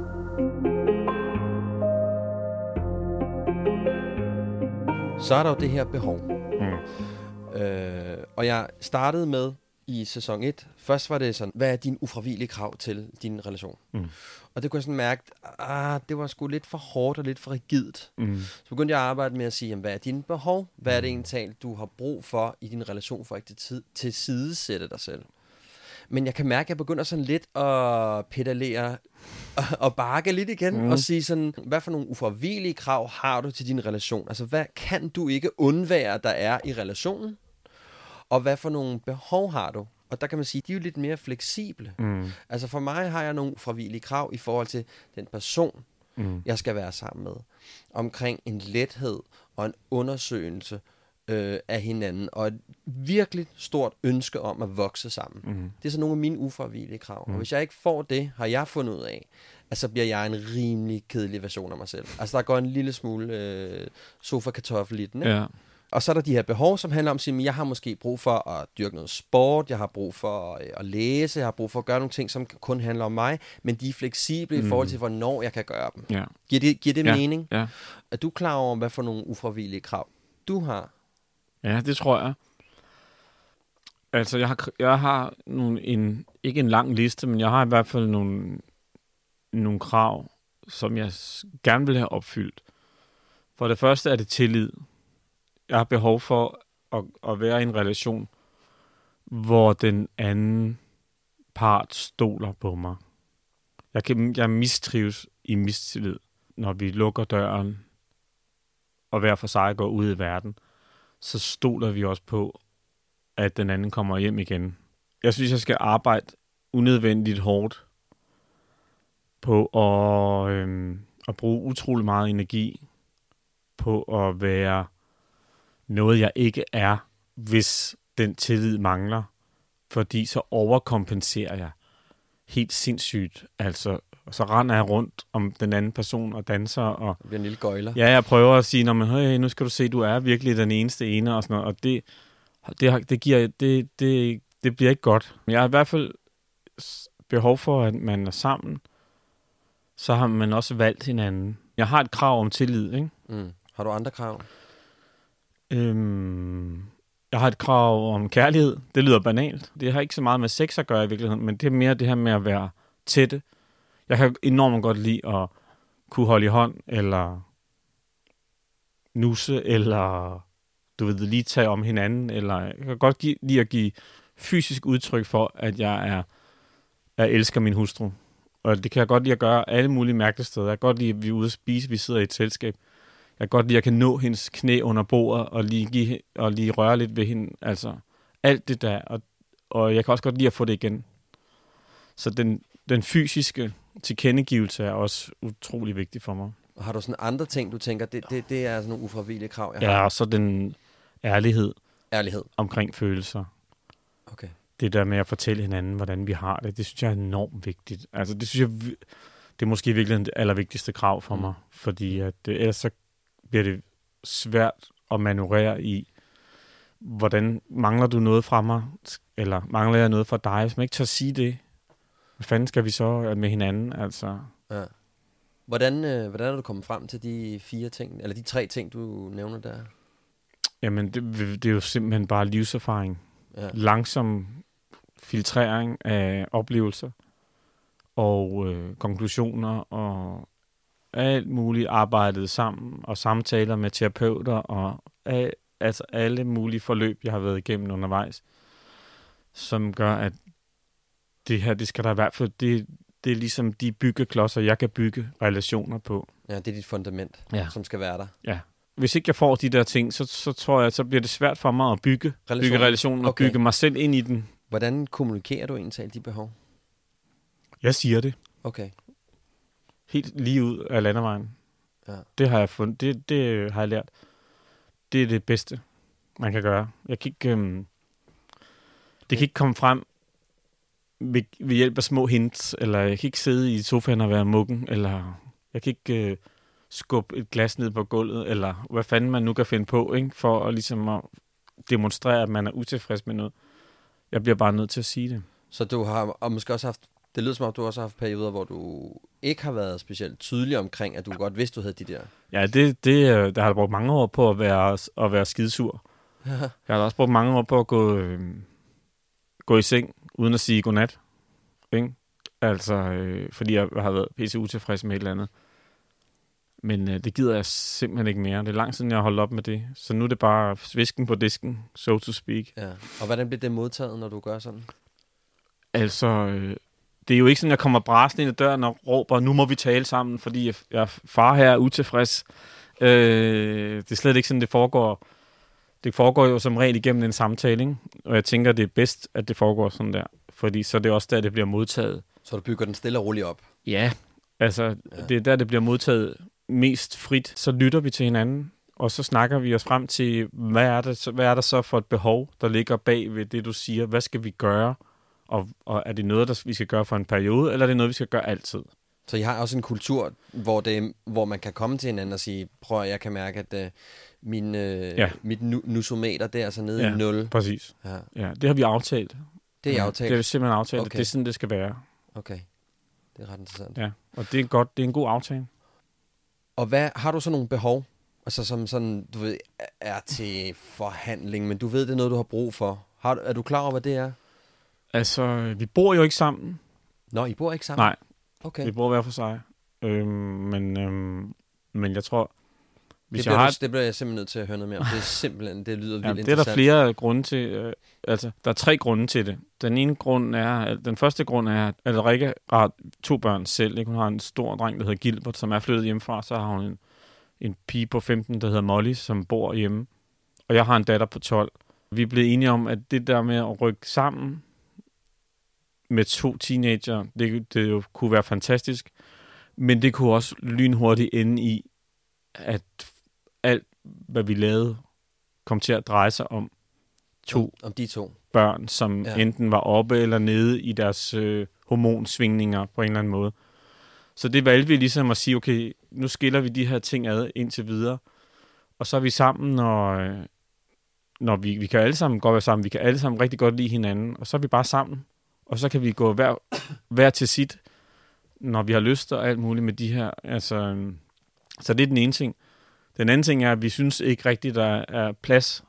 Så er der jo det her behov. Mm. Øh, og jeg startede med i sæson 1. Først var det sådan, hvad er din ufravigelige krav til din relation? Mm. Og det kunne jeg sådan mærke, ah, det var sgu lidt for hårdt og lidt for rigidt. Mm. Så begyndte jeg at arbejde med at sige, jamen, hvad er dine behov? Hvad er det egentlig, du har brug for i din relation for at ikke til, til sidesætte dig selv? Men jeg kan mærke, at jeg begynder sådan lidt at pedalere og, og bakke lidt igen, mm. og sige sådan, hvad for nogle ufravigelige krav har du til din relation? Altså, hvad kan du ikke undvære, der er i relationen? Og hvad for nogle behov har du? Og der kan man sige, de er jo lidt mere fleksible. Mm. Altså for mig har jeg nogle ufravigelige krav i forhold til den person, Mm. jeg skal være sammen med. Omkring en lethed og en undersøgelse øh, af hinanden, og et virkelig stort ønske om at vokse sammen. Mm. Det er så nogle af mine ufravigelige krav. Og hvis jeg ikke får det, har jeg fundet ud af, at så bliver jeg en rimelig kedelig version af mig selv. Altså der går en lille smule øh, sofa-kartoffel i den. Ikke? Ja. Og så er der de her behov, som handler om, at jeg har måske brug for at dyrke noget sport, jeg har brug for øh, at læse, jeg har brug for at gøre nogle ting, som kun handler om mig, men de er fleksible mm. i forhold til, hvornår jeg kan gøre dem. Ja. Giver det, giver det Ja. mening? Ja. Er du klar over, hvad for nogle ufravigelige krav du har? Ja, det tror jeg. Altså, jeg har, jeg har nogle, en, ikke en lang liste, men jeg har i hvert fald nogle, nogle krav, som jeg gerne vil have opfyldt. For det første er det tillid. Jeg har behov for at, at være i en relation, hvor den anden part stoler på mig. Jeg, kan, jeg mistrives i mistillid, når vi lukker døren, og hver for sig går ud i verden så stoler vi også på, at den anden kommer hjem igen. Jeg synes, jeg skal arbejde unødvendigt hårdt på at, øhm, at bruge utrolig meget energi på at være noget, jeg ikke er, hvis den tillid mangler. Fordi så overkompenserer jeg helt sindssygt. Altså, så render jeg rundt om den anden person og danser og Det bliver en lille gøjler. Ja, jeg prøver at sige, når man hey, nu skal du se, du er virkelig den eneste ene og sådan noget, og det, det, det, giver, det, det, det bliver ikke godt. Men jeg har i hvert fald behov for, at man er sammen, så har man også valgt hinanden. Jeg har et krav om tillid, ikke? Mm. Har du andre krav? Øhm, jeg har et krav om kærlighed. Det lyder banalt. Det har ikke så meget med sex at gøre i virkeligheden, men det er mere det her med at være tætte. Jeg kan enormt godt lide at kunne holde i hånd, eller nusse, eller du ved, lige tage om hinanden, eller jeg kan godt give, lide at give fysisk udtryk for, at jeg er, jeg elsker min hustru. Og det kan jeg godt lide at gøre alle mulige mærkelige steder. Jeg kan godt lide, at vi er ude at spise, vi sidder i et selskab. Jeg kan godt lide, at jeg kan nå hendes knæ under bordet, og lige, give, og lige røre lidt ved hende. Altså, alt det der. Og, og jeg kan også godt lide at få det igen. Så den, den fysiske tilkendegivelse er også utrolig vigtig for mig. Og har du sådan andre ting, du tænker, det, det, det er sådan nogle ufravillige krav, jeg har? Ja, og så den ærlighed Ærlighed. omkring følelser. Okay. Det der med at fortælle hinanden, hvordan vi har det, det synes jeg er enormt vigtigt. Altså, det synes jeg, det er måske virkelig det allervigtigste krav for Mm. mig, fordi at, øh, ellers så bliver det svært at manøvrere i, hvordan mangler du noget fra mig, eller mangler jeg noget fra dig, hvis man ikke tør sige det. Hvad fanden skal vi så med hinanden? Altså, Ja. Hvordan, øh, hvordan er du kommet frem til de fire ting, eller de tre ting, du nævner der? Jamen, det, det er jo simpelthen bare livserfaring. Ja. Langsom filtrering af oplevelser og øh, konklusioner og alt muligt arbejdet sammen og samtaler med terapeuter og al, altså alle mulige forløb, jeg har været igennem undervejs, som gør, at det her, det skal der i hvert fald, det, det er ligesom de byggeklodser, jeg kan bygge relationer på. Ja, det er dit fundament, Ja. som skal være der. Ja. Hvis ikke jeg får de der ting, så, så tror jeg, så bliver det svært for mig at bygge Relationer. bygge relationen og Okay. bygge mig selv ind i den. Hvordan kommunikerer du egentlig de behov? Jeg siger det Okay. Helt lige ud af landevejen. Ja. Det har jeg fundet. Det, det har jeg lært. Det er det bedste, man kan gøre. Jeg kan ikke, øhm, det kan ikke komme frem ved, ved hjælp af små hints, eller jeg kan ikke sidde i sofaen og være muggen, eller jeg kan ikke øh, skubbe et glas ned på gulvet, eller hvad fanden man nu kan finde på, ikke? for at, ligesom at demonstrere, at man er utilfreds med noget. Jeg bliver bare nødt til at sige det. Så du har og måske også haft, det lyder som om, du også har haft perioder, hvor du ikke har været specielt tydelig omkring, at du godt vidste, du havde de der. Ja, det, det, øh, der har jeg brugt mange år på at være, at være skidesur. Jeg har også brugt mange år på at gå, øh, gå i seng, uden at sige godnat. Ikke? Altså, øh, fordi jeg har været pisse utilfreds med et eller andet. Men øh, det gider jeg simpelthen ikke mere. Det er lang siden, jeg har holdt op med det. Så nu er det bare svisken på disken, so to speak. Ja. Og hvordan bliver det modtaget, når du gør sådan? Altså, øh, det er jo ikke sådan, jeg kommer brasende ind ad døren og råber, nu må vi tale sammen, fordi jeg, jeg far her er utilfreds. Øh, det er slet ikke sådan, det foregår. Det foregår jo som regel igennem en samtale, ikke? og jeg tænker, det er bedst, at det foregår sådan der. Fordi så er det også der, det bliver modtaget. Så du bygger den stille og roligt op? Ja. Altså, ja. det er der, det bliver modtaget mest frit. Så lytter vi til hinanden, og så snakker vi os frem til, hvad er, det, hvad er der så for et behov, der ligger bag ved det, du siger? Hvad skal vi gøre? Og, og er det noget, der vi skal gøre for en periode, eller er det noget, vi skal gøre altid? Så I har også en kultur, hvor, det, hvor man kan komme til hinanden og sige, prøv at jeg kan mærke, at uh, min, uh, Ja. mit nu, nusometer, det er altså nede Ja, i 0. Præcis. Ja. Ja, det har vi aftalt. Det er ja, aftalt? Det vi simpelthen aftalt, okay. Det er sådan, det skal være. Okay, det er ret interessant. Ja, og det er, godt, det er en god aftale. Og hvad har du så nogle behov, altså som sådan, du ved, er til forhandling, men du ved, det er noget, du har brug for. Har, er du klar over, hvad det er? Altså, vi bor jo ikke sammen. Nå, I bor ikke sammen? Nej, Okay. vi bor hver for sig. Øhm, men, øhm, men jeg tror, hvis det, jeg bliver har... du, det bliver jeg simpelthen nødt til at høre noget mere om. Det er simpelthen, det lyder vildt Ja, det er der flere grunde til. Øh, altså, der er tre grunde til det. Den ene grund er, den første grund er, at Rikke har to børn selv. Ikke? Hun har en stor dreng, der hedder Gilbert, som er flyttet hjemmefra. Så har hun en, en pige på 15, der hedder Molly, som bor hjemme. Og jeg har en datter på 12. Vi er blevet enige om, at det der med at rykke sammen med to teenager, det, det jo kunne være fantastisk. Men det kunne også lynhurtigt ende i, at alt, hvad vi lavede, kom til at dreje sig om to Om, om de to. børn, som Ja. enten var oppe eller nede i deres øh, hormonsvingninger på en eller anden måde. Så det valgte vi ligesom at sige, okay, nu skiller vi de her ting ad indtil videre, og så er vi sammen, når, øh, når vi, vi kan alle sammen godt være sammen, vi kan alle sammen rigtig godt lide hinanden, og så er vi bare sammen, og så kan vi gå hver, hver til sit, når vi har lyst og alt muligt med de her. Altså, øh, så det er den ene ting. Den anden ting er, at vi synes ikke rigtigt, der er plads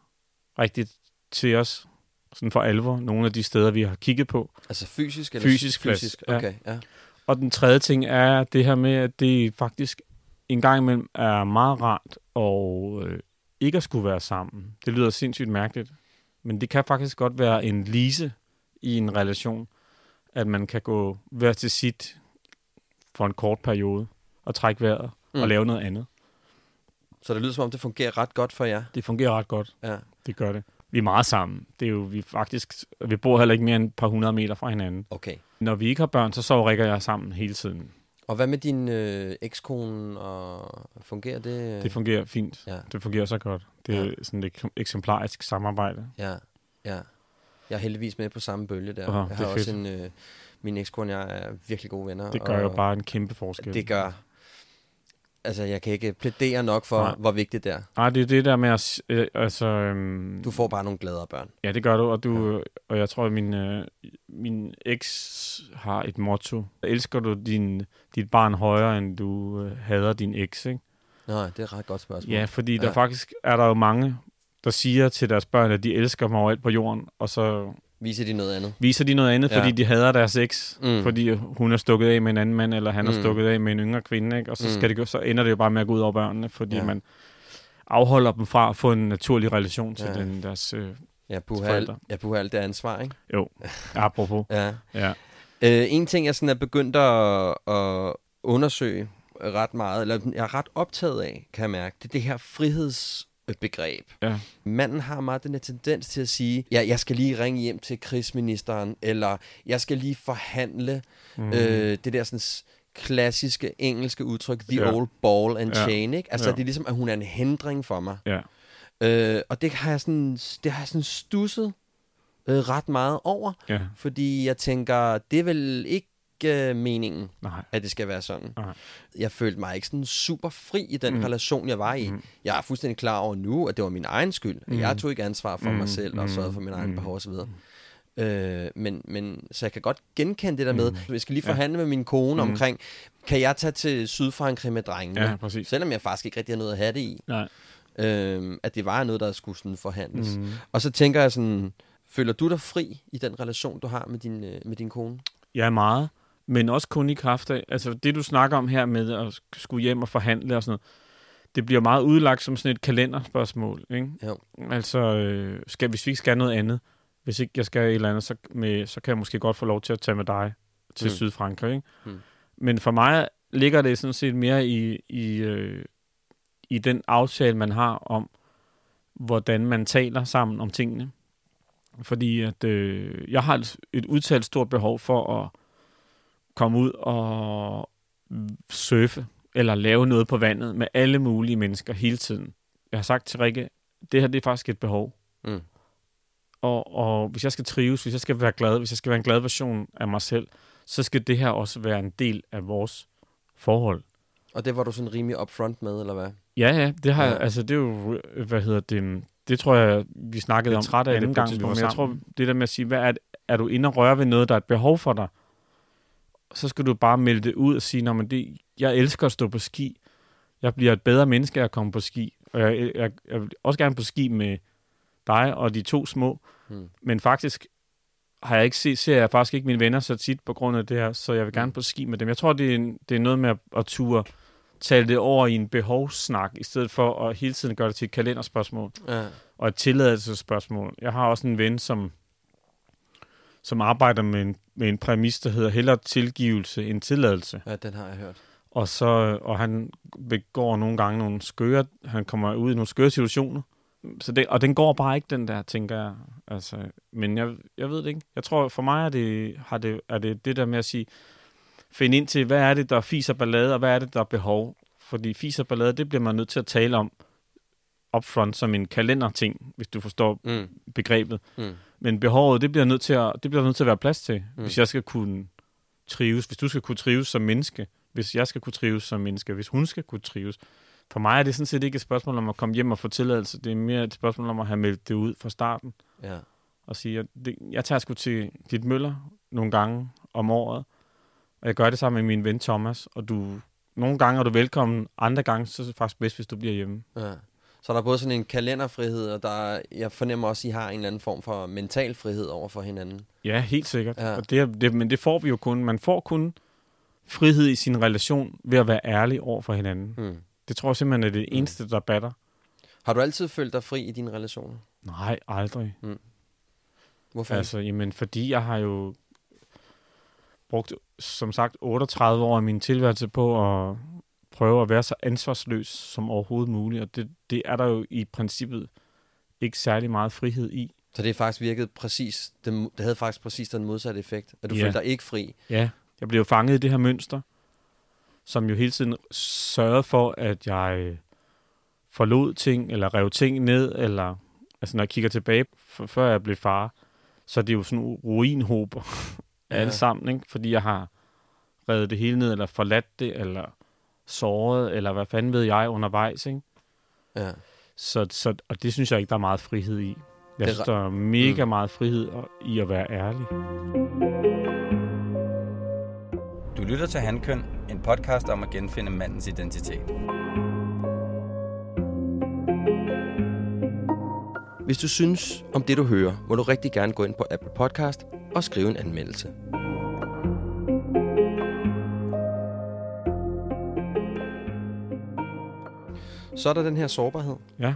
rigtigt til os, sådan for alvor, nogle af de steder, vi har kigget på. Altså fysisk? Eller Fysisk plads, fysisk. ja. Okay, ja. Og den tredje ting er det her med, at det faktisk en gang imellem er meget rart og øh, ikke at skulle være sammen. Det lyder sindssygt mærkeligt, men det kan faktisk godt være en lise i en relation, at man kan gå hver til sit for en kort periode og trække vejret mm. og lave noget andet. Så det lyder som om, det fungerer ret godt for jer. Det fungerer ret godt. Ja. Det gør det. Vi er meget sammen. Det er jo vi faktisk, vi bor heller ikke mere end et par hundrede meter fra hinanden. Okay. Når vi ikke har børn, så sover Rikke og jeg sammen hele tiden. Og hvad med din øh, ekskone? Og fungerer det? Det fungerer fint. Ja. Det fungerer så godt. Det er Ja. sådan et eksemplarisk samarbejde. Ja, ja. Jeg er heldigvis med på samme bølge der. Åh, jeg har også fedt. en... Øh, min ekskone og jeg er virkelig gode venner. Det gør og jo bare en kæmpe forskel. Det gør... Altså, jeg kan ikke plædere nok for, Nej. hvor vigtigt det er. Nej, det er det der med at... Øh, altså, øhm, Du får bare nogle gladere børn. Ja, det gør du, og, du, ja. og jeg tror, at min, øh, min eks har et motto. Elsker du din, dit barn højere, end du øh, hader din eks, ikke? Nej, det er et ret godt spørgsmål. Ja, fordi der Ja. faktisk er der jo mange, der siger til deres børn, at de elsker dem overalt på jorden, og så Viser de noget andet? viser de noget andet, Ja. fordi de hader deres eks, Mm. mm. fordi hun er stukket af med en anden mand, eller han Mm. er stukket af med en yngre kvinde, ikke? og så, Mm. skal det, gå- så ender det jo bare med at gå ud over børnene, fordi Ja. man afholder dem fra at få en naturlig relation til Ja. den, deres øh, Ja, puha, ja, puha alt det ansvar, ikke? Jo, apropos. Ja. Ja. Øh, en ting, jeg sådan er begyndt at, at undersøge ret meget, eller jeg er ret optaget af, kan jeg mærke, det er det her frihedsbegreb. Ja. Manden har meget den her tendens til at sige, ja, jeg skal lige ringe hjem til krigsministeren, eller jeg skal lige forhandle mm. Øh, det der sådan klassiske engelske udtryk, the Ja. old ball and Ja. chain, ikke? Altså, Ja. det er ligesom, at hun er en hindring for mig. Ja. Øh, og det har jeg sådan, det har jeg sådan stusset øh, ret meget over, Ja. fordi jeg tænker, det er vel ikke øh, meningen, Nej. at det skal være sådan. Nej. Jeg følte mig ikke sådan super fri i den Mm. relation, jeg var i. Mm. Jeg er fuldstændig klar over nu, at det var min egen skyld. At jeg Mm. tog ikke ansvar for Mm. mig selv og Mm. sørgede for mine egne Mm. behov osv. Øh, men, men, så jeg kan godt genkende det der med, Mm. jeg skal lige Ja. forhandle med min kone Mm. omkring, kan jeg tage til Sydfrankrig med drengene? Ja, præcis. Selvom jeg faktisk ikke rigtig har noget at have det i. Nej. Øh, at det var noget, der skulle sådan forhandles. Mm. Og så tænker jeg sådan, føler du dig fri i den relation, du har med din, øh, med din kone? Ja, meget. Men også kun i kraft af, altså det du snakker om her med at sk- skulle hjem og forhandle og sådan noget, det bliver meget udlagt som sådan et kalenderspørgsmål, ikke? Jo. Altså, øh, skal, hvis vi ikke skal noget andet, hvis ikke jeg skal et eller andet, så, med, så kan jeg måske godt få lov til at tage med dig til mm. Sydfrankrig, ikke? Mm. Men for mig ligger det sådan set mere i, i, øh, i den aftale, man har om, hvordan man taler sammen om tingene. Fordi at øh, jeg har et, et udtalt stort behov for at komme ud og surfe eller lave noget på vandet med alle mulige mennesker hele tiden. Jeg har sagt til Rikke, det her det er faktisk et behov. Mm. Og, og hvis jeg skal trives, hvis jeg skal være glad, hvis jeg skal være en glad version af mig selv, så skal det her også være en del af vores forhold. Og det var du sådan rimelig upfront med, eller hvad? Ja, ja, det har Ja. altså det er jo, hvad hedder det, det tror jeg, vi snakkede om træt af det anden gang, men jeg tror, det der med at sige, hvad er, er du inde og røre ved noget, der er et behov for dig, så skal du bare melde det ud og sige, "Nå, men det, jeg elsker at stå på ski, jeg bliver et bedre menneske af at komme på ski, og jeg, jeg, jeg vil også gerne på ski med dig og de to små, Hmm. men faktisk har jeg ikke set, ser jeg faktisk ikke mine venner så tit på grund af det her, så jeg vil gerne på ski med dem. Jeg tror, det er, en, det er noget med at, at ture tale det over i en behovssnak, i stedet for at hele tiden gøre det til et kalenderspørgsmål Ja. og et tilladelsesspørgsmål. Jeg har også en ven, som, som arbejder med en, med en præmis, der hedder hellere tilgivelse end tilladelse. ja, den har jeg hørt. Og, så, og han begår nogle gange nogle skøre, han kommer ud i nogle skøre situationer. Så det, og den går bare ikke, den der, tænker jeg. Altså, men jeg, jeg ved det ikke. Jeg tror, for mig er det, har det, er det det der med at sige, finde ind til, hvad er det, der er fis og ballade, og hvad er det, der er behov. Fordi fis og ballade, det bliver man nødt til at tale om upfront som en kalenderting, hvis du forstår Mm. begrebet. Mm. Men behovet, det bliver nødt til at, det bliver nødt til at være plads til, Mm. hvis jeg skal kunne trives, hvis du skal kunne trives som menneske, hvis jeg skal kunne trives som menneske, hvis hun skal kunne trives. For mig er det sådan set ikke et spørgsmål om at komme hjem og få tilladelse. Det er mere et spørgsmål om at have meldt det ud fra starten. Ja. Og sige, at det, jeg tager sgu til dit møller nogle gange om året, og jeg gør det sammen med min ven Thomas, og du, nogle gange er du velkommen, andre gange så er det faktisk bedst, hvis du bliver hjemme. Ja. Så der er både sådan en kalenderfrihed, og der er, jeg fornemmer også, at I har en eller anden form for mental frihed over for hinanden. Ja, helt sikkert. Ja. Og det, det, men det får vi jo kun. Man får kun frihed i sin relation ved at være ærlig over for hinanden. Mm. Det tror jeg simpelthen er det eneste, der batter. Har du altid følt dig fri i dine relationer? Nej, aldrig. Mm. Hvorfor Altså, jamen, fordi jeg har jo brugt, som sagt, 38 år af min tilværelse på at prøve at være så ansvarsløs som overhovedet muligt, og det, det er der jo i princippet ikke særlig meget frihed i. Så det er faktisk virket præcis, det, det havde faktisk præcis den modsatte effekt, at du Ja. følte dig ikke fri. Ja, jeg blev jo fanget i det her mønster, som jo hele tiden sørgede for, at jeg forlod ting, eller rev ting ned, eller altså når jeg kigger tilbage, f- før jeg blev far, så er det jo sådan ruinhober ja. alle sammen, ikke? fordi jeg har revet det hele ned, eller forladt det, eller såret, eller hvad fanden ved jeg undervejs. Ikke? Ja. Så, så, og det synes jeg ikke, der er meget frihed i. Jeg synes, der er mega Mm. meget frihed i at være ærlig. Du lytter til Handkøn, en podcast om at genfinde mandens identitet. Hvis du synes om det, du hører, må du rigtig gerne gå ind på Apple Podcast og skrive en anmeldelse. Så er der den her sårbarhed, Ja.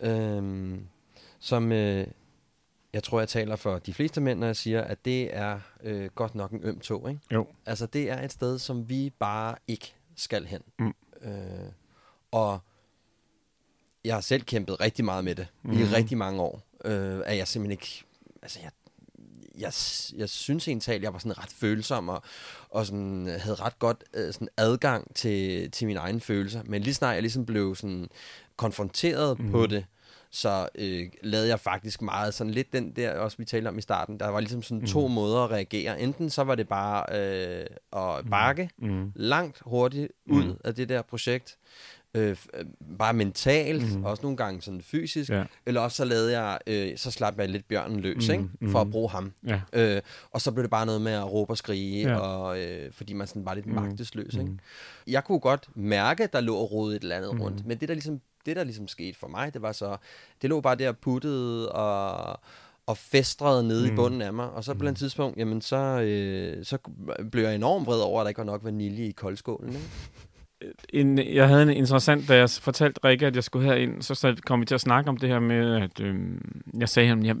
øhm, som øh, jeg tror, jeg taler for de fleste mænd, når jeg siger, at det er øh, godt nok en øm tog. Ikke? Jo. Altså, det er et sted, som vi bare ikke skal hen. Mm. Øh, og jeg har selv kæmpet rigtig meget med det mm. i Mhm. rigtig mange år. Øh, at jeg simpelthen ikke... Altså, jeg, jeg, jeg synes egentlig, at jeg var sådan ret følsom og, og sådan, havde ret godt øh, sådan adgang til, til mine egne følelser. Men lige snart jeg ligesom blev sådan konfronteret mm. på Mhm. det, så øh, lavede jeg faktisk meget sådan lidt den der, også vi talte om i starten, der var ligesom sådan to Mhm. måder at reagere. Enten så var det bare øh, at bakke Mm. langt hurtigt ud Mm. af det der projekt, øh, øh, bare mentalt, Mm. også nogle gange sådan fysisk, Ja. eller også så lavede jeg, øh, så slap jeg lidt bjørnen løs, Mm, ikke? for at mm. bruge ham. Ja. Øh, og så blev det bare noget med at råbe og skrige, Ja. og, øh, fordi man sådan var lidt Mm, magtesløs. Ikke? mm. Jeg kunne godt mærke, at der lå og rode et eller andet Mm. rundt, men det der ligesom det der ligesom skete for mig, det var så, det lå bare der puttet og, og festrede nede mm. i Mm. bunden af mig, og så på et tidspunkt, jamen så, øh, så blev jeg enormt vred over, at der ikke var nok vanilje i koldskålen. Ikke? En, jeg havde en interessant, da jeg fortalte Rikke, at jeg skulle herind, så så kom vi til at snakke om det her med, at øh, jeg sagde ham, jeg,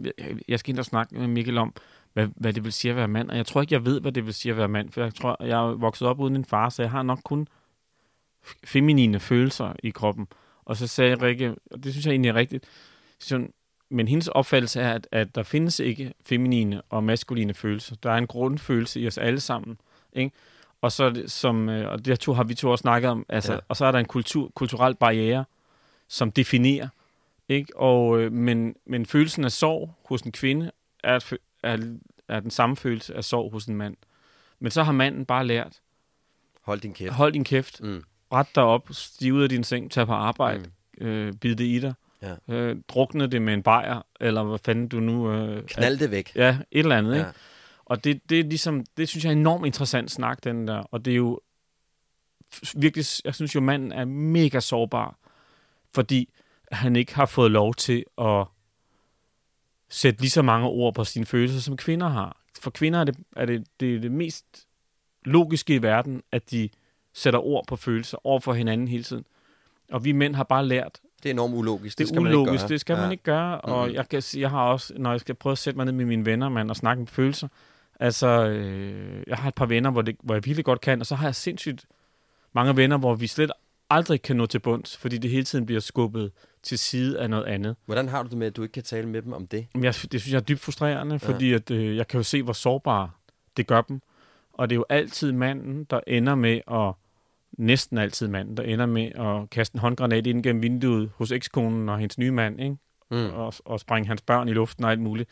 jeg skal ind og snakke med Mikkel om, hvad, hvad det vil sige at være mand. Og jeg tror ikke, jeg ved, hvad det vil sige at være mand, for jeg tror, jeg er vokset op uden en far, så jeg har nok kun feminine følelser i kroppen. Og så sagde Rikke, og det synes jeg egentlig er rigtigt, sådan, men hendes opfattelse er, at, at der findes ikke feminine og maskuline følelser. Der er en grundfølelse i os alle sammen. Ikke? Og så som, øh, og det to har vi to også snakket om, altså, Ja. og så er der en kultur, kulturel barriere, som definerer, ikke? Og, øh, men, men følelsen af sorg hos en kvinde er, er, er den samme følelse af sorg hos en mand. Men så har manden bare lært, Hold din kæft. hold din kæft, Mm. ret dig op, stiv ud af din seng, tag på arbejde, mm. øh, bid det i dig, Ja. øh, drukne det med en bajer, eller hvad fanden du nu... Øh, Knald det væk. Ja, et eller andet, Ja. ikke? Og det, det er ligesom, det synes jeg er enormt interessant snak, den der. Og det er jo virkelig, jeg synes jo, manden er mega sårbar, fordi han ikke har fået lov til at sætte lige så mange ord på sine følelser, som kvinder har. For kvinder er det er det, det, er det mest logiske i verden, at de sætter ord på følelser over for hinanden hele tiden. Og vi mænd har bare lært, Det er enormt ulogisk. det, Det, skal man ikke ulogisk, gøre. det skal man ikke gøre. Og Mhm. jeg, kan, jeg har også, når jeg skal prøve at sætte mig ned med mine venner, man, og snakke om følelser, altså, øh, jeg har et par venner, hvor, det, hvor jeg virkelig godt kan, og så har jeg sindssygt mange venner, hvor vi slet aldrig kan nå til bunds, fordi det hele tiden bliver skubbet til side af noget andet. Hvordan har du det med, at du ikke kan tale med dem om det? Jeg, det synes jeg er dybt frustrerende, fordi at, øh, jeg kan jo se, hvor sårbare det gør dem. Og det er jo altid manden, der ender med at, næsten altid manden, der ender med at kaste en håndgranat ind gennem vinduet hos ekskonen og hendes nye mand, ikke? Mm. Og, og sprænge hans børn i luften og alt muligt.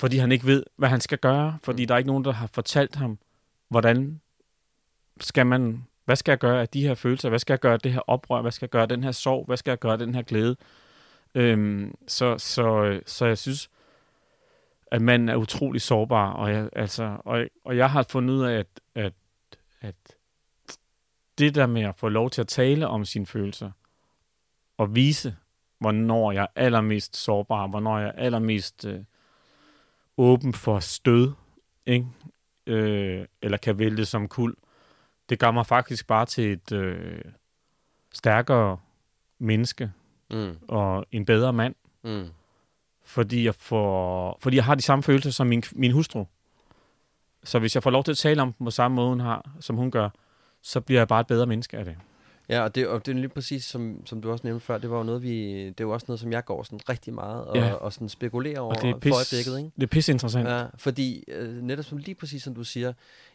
Fordi han ikke ved, hvad han skal gøre. Fordi Mm. der er ikke nogen, der har fortalt ham, hvordan skal man, hvad skal jeg gøre af de her følelser? Hvad skal jeg gøre af det her oprør? Hvad skal jeg gøre af den her sorg? Hvad skal jeg gøre af den her glæde? Øhm, så, så, så jeg synes, at manden er utrolig sårbar, og jeg, altså, og, og jeg har fundet ud af, at, at, at det der med at få lov til at tale om sine følelser, og vise, hvornår jeg er allermest sårbar, hvornår jeg er allermest øh, åben for stød, ikke? øh, eller kan vælte som kul. Det gør mig faktisk bare til et øh, stærkere menneske Mm. og en bedre mand, Mm. fordi jeg, får, fordi jeg har de samme følelser som min, min hustru. Så hvis jeg får lov til at tale om dem på samme måde, hun har, som hun gør, så bliver jeg bare et bedre menneske af det. Ja, og det, og det er lige præcis, som, som du også nævnte før, det var jo noget, vi, det er jo også noget, som jeg går sådan rigtig meget og, Ja. og sådan spekulerer over Og det er for pis, øjeblikket, ikke? det er pisse interessant. Ja, fordi øh, netop som lige præcis som du siger,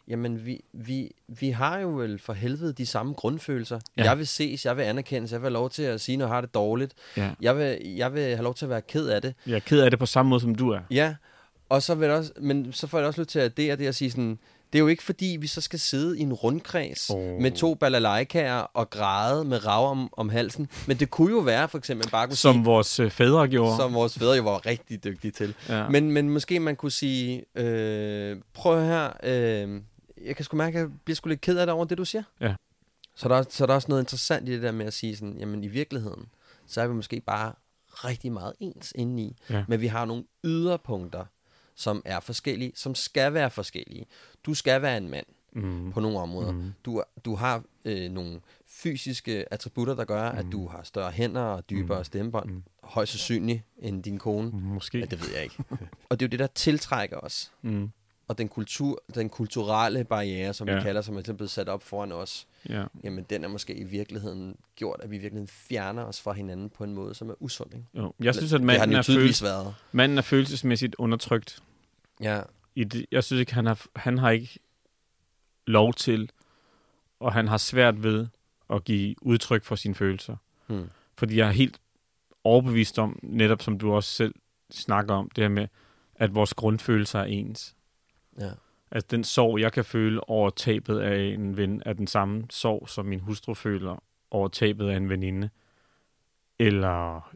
jamen vi, vi, vi har jo vel for helvede de samme grundfølelser. Ja. Ja. Jeg vil ses, jeg vil anerkendes, jeg vil have lov til at sige, når jeg har det dårligt. Ja. Jeg, vil, jeg vil have lov til at være ked af det. Jeg er ked af det på samme måde, som du er. Ja, og så vil jeg også, men så får jeg også lyst til at det det at sige sådan, det er jo ikke fordi, vi så skal sidde i en rundkreds oh. med to balalaikaer og græde med rav om, om halsen. Men det kunne jo være for eksempel bare kunne Som sige, vores øh, fædre gjorde. som vores fædre jo var rigtig dygtige til. Ja. Men, men måske man kunne sige, øh, prøv her, øh, jeg kan sgu mærke, at jeg bliver sgu lidt ked af det over det, du siger. Ja. Så der, er- så er der også noget interessant i det der med at sige sådan, jamen i virkeligheden, så er vi måske bare rigtig meget ens indeni. Ja. Men vi har nogle yderpunkter, som er forskellige, som skal være forskellige. Du skal være en mand Mm. på nogle områder. Mhm. Du, du har øh, nogle fysiske attributter, der gør, at du har større hænder og dybere Mhm. stemmebånd. Mhm. Højst sandsynligt end din kone. Måske. Ja, det ved jeg ikke. og det er jo det, der tiltrækker os. Mm. Og den, kultur, den kulturelle barriere, som ja. Vi kalder, som er blevet sat op foran os, Ja. jamen den er måske i virkeligheden gjort, at vi i virkeligheden fjerner os fra hinanden på en måde, som er usund. Ikke? Jo. Jeg synes, at manden er, føles, været. manden er følelsesmæssigt undertrykt. Ja, I det, jeg synes ikke, han har, han har ikke lov til, og han har svært ved at give udtryk for sine følelser. hmm. Fordi jeg er helt overbevist om, netop som du også selv snakker om, det her med, at vores grundfølelser er ens ja. Altså den sorg, jeg kan føle over tabet af en ven, er den samme sorg, som min hustru føler over tabet af en veninde. Eller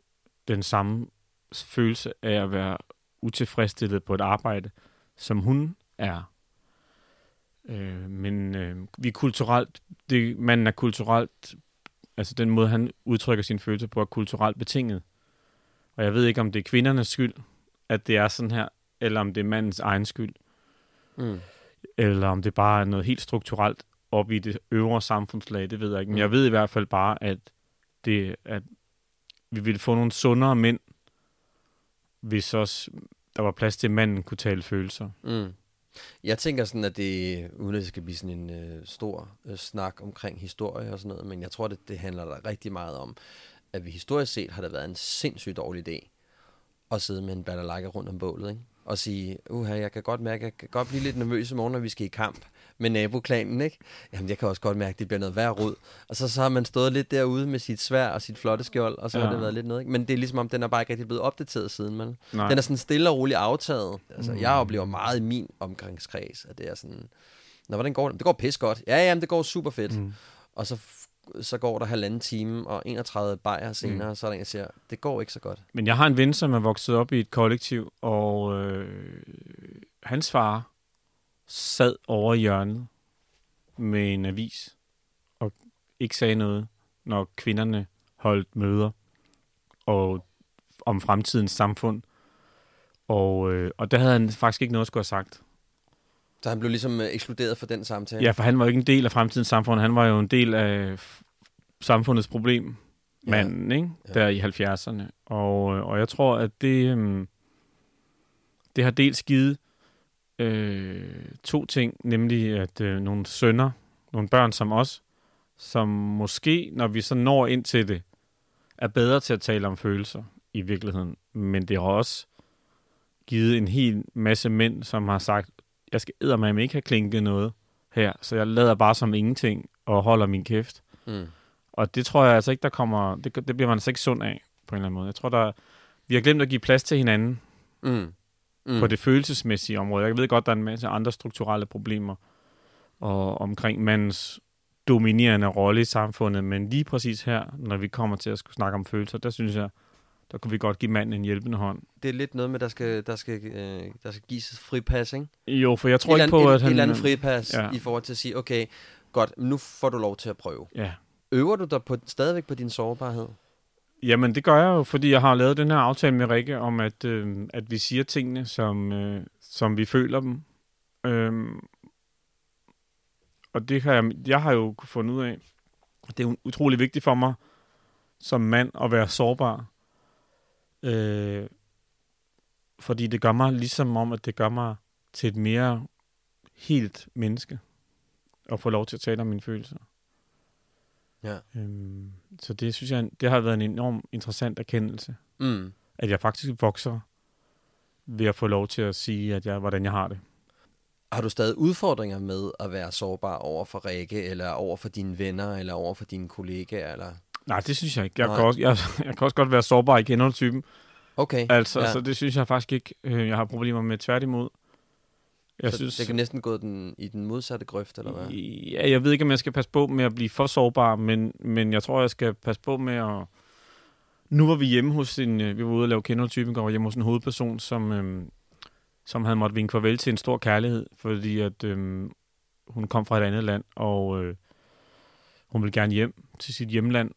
den samme følelse af at være utilfredsstillet på et arbejde, som hun er. Øh, men øh, vi er kulturelt, det, manden er kulturelt, altså den måde, han udtrykker sine følelser på, er kulturelt betinget. Og jeg ved ikke, om det er kvindernes skyld, at det er sådan her, eller om det er mandens egen skyld Mm. eller om det bare er noget helt strukturelt op i det øvre samfundslag, det ved jeg ikke. Men Mm. jeg ved i hvert fald bare, at, det, at vi ville få nogle sundere mænd, hvis også der var plads til, at manden kunne tale følelser. Mm. Jeg tænker sådan, at det, uden at det skal blive sådan en øh, stor øh, snak omkring historie og sådan noget, men jeg tror, det, det handler der rigtig meget om, at vi historisk set har det været en sindssygt dårlig idé at sidde med en balalaika rundt om bålet, ikke? Og sige, uha, jeg kan godt mærke, jeg kan godt blive lidt nervøs i morgen, når vi skal i kamp med naboklanen, ikke? Jamen, jeg kan også godt mærke, at det bliver noget værre rod. Og så, så har man stået lidt derude med sit svær og sit flotte skjold, og så ja. har Ja. det været lidt noget, ikke? Men det er ligesom om, den er bare ikke rigtig blevet opdateret siden, man. Nej. Den er sådan stille og roligt aftaget. Altså, Mm. jeg oplever meget i min omgangskreds, at det er sådan, Nå, hvordan går det? Det går pis godt. Ja, jamen, det går super fedt. Mm. Og så, så går der halvanden time, og 31 bajer senere, mm. så er der en, der siger, det går ikke så godt. Men jeg har en ven, som er vokset op i et kollektiv, og øh, hans far sad over i hjørnet med en avis og ikke sagde noget, når kvinderne holdt møder og om fremtidens samfund. Og, øh, og der havde han faktisk ikke noget at skulle have sagt. Så han blev ligesom øh, ekskluderet fra den samtale. Ja, for han var jo ikke en del af fremtidens samfund. Han var jo en del af samfundets problem, Ja. manden, ikke? Ja. Der i 70'erne. Og, øh, og jeg tror, at det, øhm, det har dels givet øh, to ting, nemlig at øh, nogle sønner, nogle børn som os, som måske, når vi så når ind til det, er bedre til at tale om følelser i virkeligheden. Men det har også givet en hel masse mænd, som har sagt, jeg skal eddermame ikke have klinket noget her, så jeg lader bare som ingenting og holder min kæft. Mm. Og det tror jeg altså ikke, der kommer, det, det bliver man altså ikke sund af, på en eller anden måde. Jeg tror, der, vi har glemt at give plads til hinanden Mm. mm. På det følelsesmæssige område. Jeg ved godt, der er en masse andre strukturelle problemer og omkring mandens dominerende rolle i samfundet, men lige præcis her, når vi kommer til at skulle snakke om følelser, der synes jeg, der kunne vi godt give manden en hjælpende hånd. Det er lidt noget med, der skal, der skal, øh, der skal gives et fripas, ikke? Jo, for jeg tror et ikke på, andet- at et, han... Et eller andet fripas ja. i forhold til at sige, okay, godt, nu får du lov til at prøve. Ja. Øver du dig på, stadigvæk på din sårbarhed? Jamen, det gør jeg jo, fordi jeg har lavet den her aftale med Rikke om, at, øh, at vi siger tingene, som, øh, som vi føler dem. Øhm, og det har jeg, jeg har jo fundet ud af, det er utrolig vigtigt for mig som mand at være sårbar. Øh, fordi det gør mig ligesom om, at det gør mig til et mere helt menneske. At få lov til at tale om mine følelser. Ja. Øhm, så det synes jeg, det har været en enorm interessant erkendelse. Mm. At jeg faktisk vokser ved at få lov til at sige, at jeg, hvordan jeg har det. Har du stadig udfordringer med at være sårbar over for Rikke, eller over for dine venner, eller over for dine kollegaer? Eller? Nej, det synes jeg ikke. Jeg, Nej. kan også, jeg, jeg kan også godt være sårbar i gendertypen. Okay. Altså, ja. så det synes jeg faktisk ikke, øh, jeg har problemer med tværtimod. Jeg så synes, det kan næsten gå den, i den modsatte grøft, eller hvad? Ja, jeg ved ikke, om jeg skal passe på med at blive for sårbar, men, men jeg tror, jeg skal passe på med at... Nu var vi hjemme hos en... øh, Vi var ude og lave kendertypen, og var hjemme hos en hovedperson, som, øhm, som havde måttet vinke farvel til en stor kærlighed, fordi at øhm, hun kom fra et andet land, og øh, hun ville gerne hjem til sit hjemland,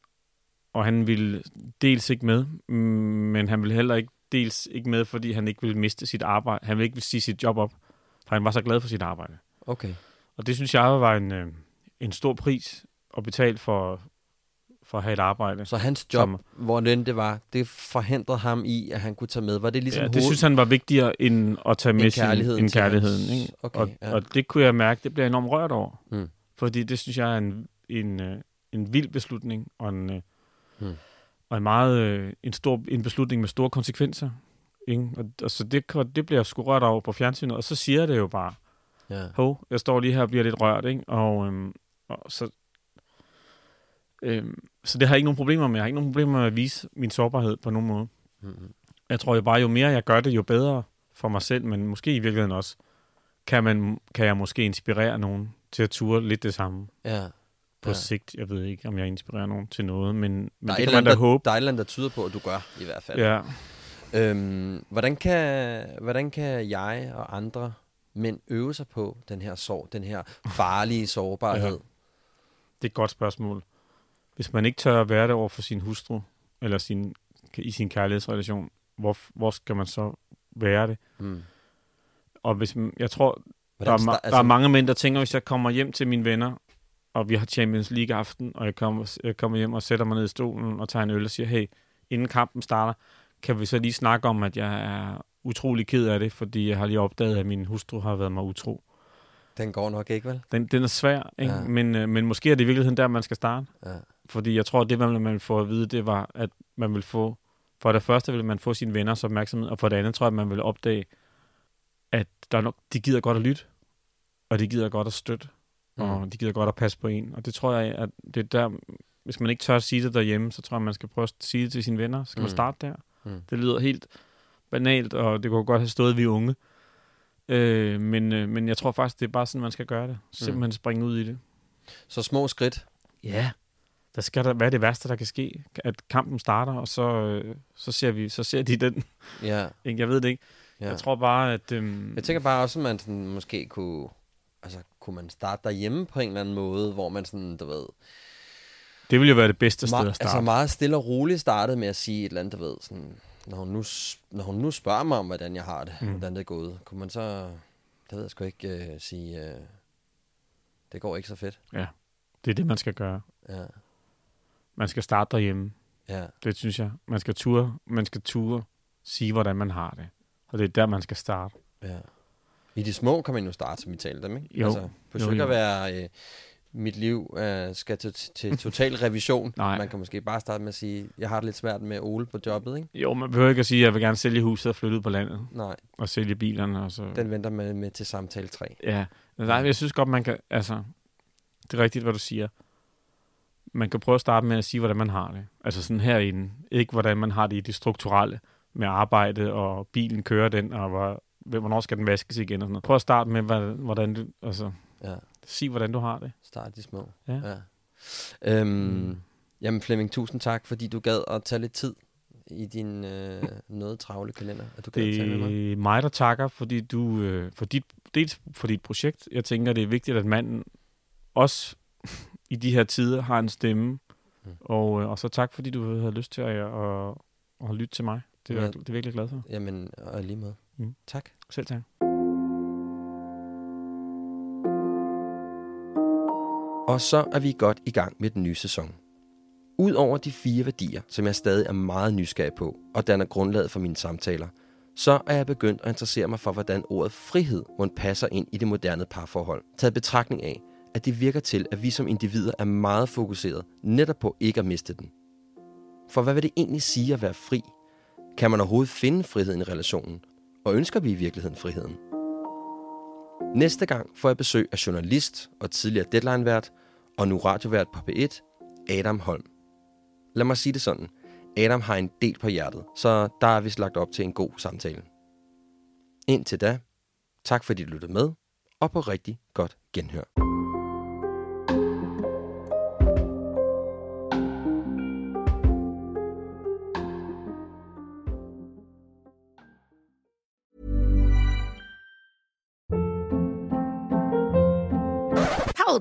og han ville dels ikke med, mm, men han ville heller ikke dels ikke med, fordi han ikke ville miste sit arbejde. Han ville ikke sige sit job op, for han var så glad for sit arbejde. Okay. Og det synes jeg var en, øh, en stor pris at betale for, for at have et arbejde. Så hans job, Som- hvor den det var, det forhindrede ham i, at han kunne tage med. Var det ligesom ja, det hoved- synes han var vigtigere end at tage med sin, kærligheden end til hans- kærligheden. Ikke? Okay, og, ja. og det kunne jeg mærke, det blev jeg enormt rørt over. Mm. Fordi det synes jeg er en, en, øh, en vild beslutning, og en, øh, Mm. og en meget øh, en, stor, en beslutning med store konsekvenser. Ikke? Og, og så det, det bliver sgu rørt over på fjernsynet, og så siger det jo bare. Ja. Hov, jeg står lige her og bliver lidt rørt, ikke? Og, øhm, og så, øhm, så det har jeg ikke nogen problemer med. Jeg har ikke nogen problemer med at vise min sårbarhed på nogen måde. Mm-hmm. Jeg tror jo bare, jo mere jeg gør det, jo bedre for mig selv, men måske i virkeligheden også, kan, man, kan jeg måske inspirere nogen til at ture lidt det samme Ja. På Ja. sigt. Jeg ved ikke, om jeg inspirerer nogen til noget, men, men Der det et kan man da der, håbe. der er et eller andet, der tyder på, at du gør, i hvert fald. Ja. Øhm, hvordan, kan, hvordan kan jeg og andre mænd øve sig på den her sorg, den her farlige sårbarhed? Ja. Det er et godt spørgsmål. Hvis man ikke tør at være det over for sin hustru, eller sin, i sin kærlighedsrelation, hvor, hvor skal man så være det? Mm. Og hvis jeg tror, der er, altså- der er mange mænd, der tænker, hvis jeg kommer hjem til mine venner, og vi har Champions League aften, og jeg kommer, jeg kommer hjem og sætter mig ned i stolen og tager en øl og siger, hey, inden kampen starter, kan vi så lige snakke om, at jeg er utrolig ked af det, fordi jeg har lige opdaget, at min hustru har været mig utro. Den går nok ikke, vel? Den, den er svær, ikke? Ja. Men, øh, men måske er det i virkeligheden der, man skal starte. Ja. Fordi jeg tror, det, man, man får at vide, det var, at man vil få... For det første vil man få sine venners opmærksomhed, og for det andet tror jeg, at man vil opdage, at der er nok, de gider godt at lytte, og de gider godt at støtte, mm. Mm. og de gider godt at passe på en. Og det tror jeg, at det er der, hvis man ikke tør at sige det derhjemme, så tror jeg, man skal prøve at sige det til sine venner. Så skal mm. man Mm. starte der. Mm. Det lyder helt banalt, og det kunne godt have stået, at vi er unge. Øh, men, øh, men jeg tror faktisk, det er bare sådan, man skal gøre det. Simpelthen springe ud i det. Så små skridt. Ja. Der skal der være det værste, der kan ske. At kampen starter, og så, øh, så, ser, vi, så ser de den. Ja. Jeg ved det ikke. Ja. Jeg tror bare, at... Øhm, Jeg tænker bare også, at man sådan, måske kunne... Altså, kunne man starte derhjemme på en eller anden måde, hvor man sådan, du ved... det ville jo være det bedste sted at starte. altså meget stille og roligt startede med at sige et eller andet, du ved, sådan... Når hun nu, når hun nu spørger mig om, hvordan jeg har det, Mm. hvordan det er gået, kunne man så... Det ved jeg sgu ikke øh, sige... Øh, det går ikke så fedt. Ja, det er det, man skal gøre. Ja. Man skal starte derhjemme. Ja. Det synes jeg. Man skal ture, man skal ture sige, hvordan man har det. Og det er der, man skal starte. Ja. I de små kan man jo starte, som vi talte dem, ikke? Jo. Altså, forsøg Jo, jo. at være... Øh, mit liv øh, skal til, til total revision. Nej. Man kan måske bare starte med at sige, jeg har det lidt svært med Ole på jobbet, ikke? Jo, man behøver ikke at sige, at jeg vil gerne sælge huset og flytte ud på landet. Nej. Og sælge bilerne. Og så. Den venter man med til samtale 3. Ja, nej, jeg synes godt, man kan, altså, det er rigtigt, hvad du siger. Man kan prøve at starte med at sige, hvordan man har det. Altså sådan herinde. Ikke hvordan man har det i det strukturelle med arbejde, og bilen kører den, og hvor, hvornår skal den vaskes igen og sådan noget. Prøv at starte med, hvordan du, altså, Ja. sig, hvordan du har det. Start de små. Ja. ja. Øhm, mm. Jamen Flemming, tusind tak, fordi du gad at tage lidt tid i din øh, noget travle kalender. At du gad at tale med mig. Det er mig, der takker, fordi du, øh, for dit, dels for dit projekt. Jeg tænker, det er vigtigt, at manden også i de her tider har en stemme. Mm. Og, øh, og så tak, fordi du havde lyst til at, at, at lytte til mig. Det er, Ja. det er virkelig glad for. Jamen, og lige med. Mm. Tak. Selv tak. Og så er vi godt i gang med den nye sæson. Udover de fire værdier, som jeg stadig er meget nysgerrig på, og danner grundlaget for mine samtaler, så er jeg begyndt at interessere mig for, hvordan ordet frihed må passer ind i det moderne parforhold. Taget betragtning af, at det virker til, at vi som individer er meget fokuseret netop på ikke at miste den. For hvad vil det egentlig sige at være fri? Kan man overhovedet finde friheden i relationen? Og ønsker vi i virkeligheden friheden? Næste gang får jeg besøg af journalist og tidligere deadline-vært, og nu radiovært på P1, Adam Holm. Lad mig sige det sådan. Adam har en del på hjertet, så der er vist lagt op til en god samtale. Indtil da, tak fordi du lyttede med, og på rigtig godt genhør.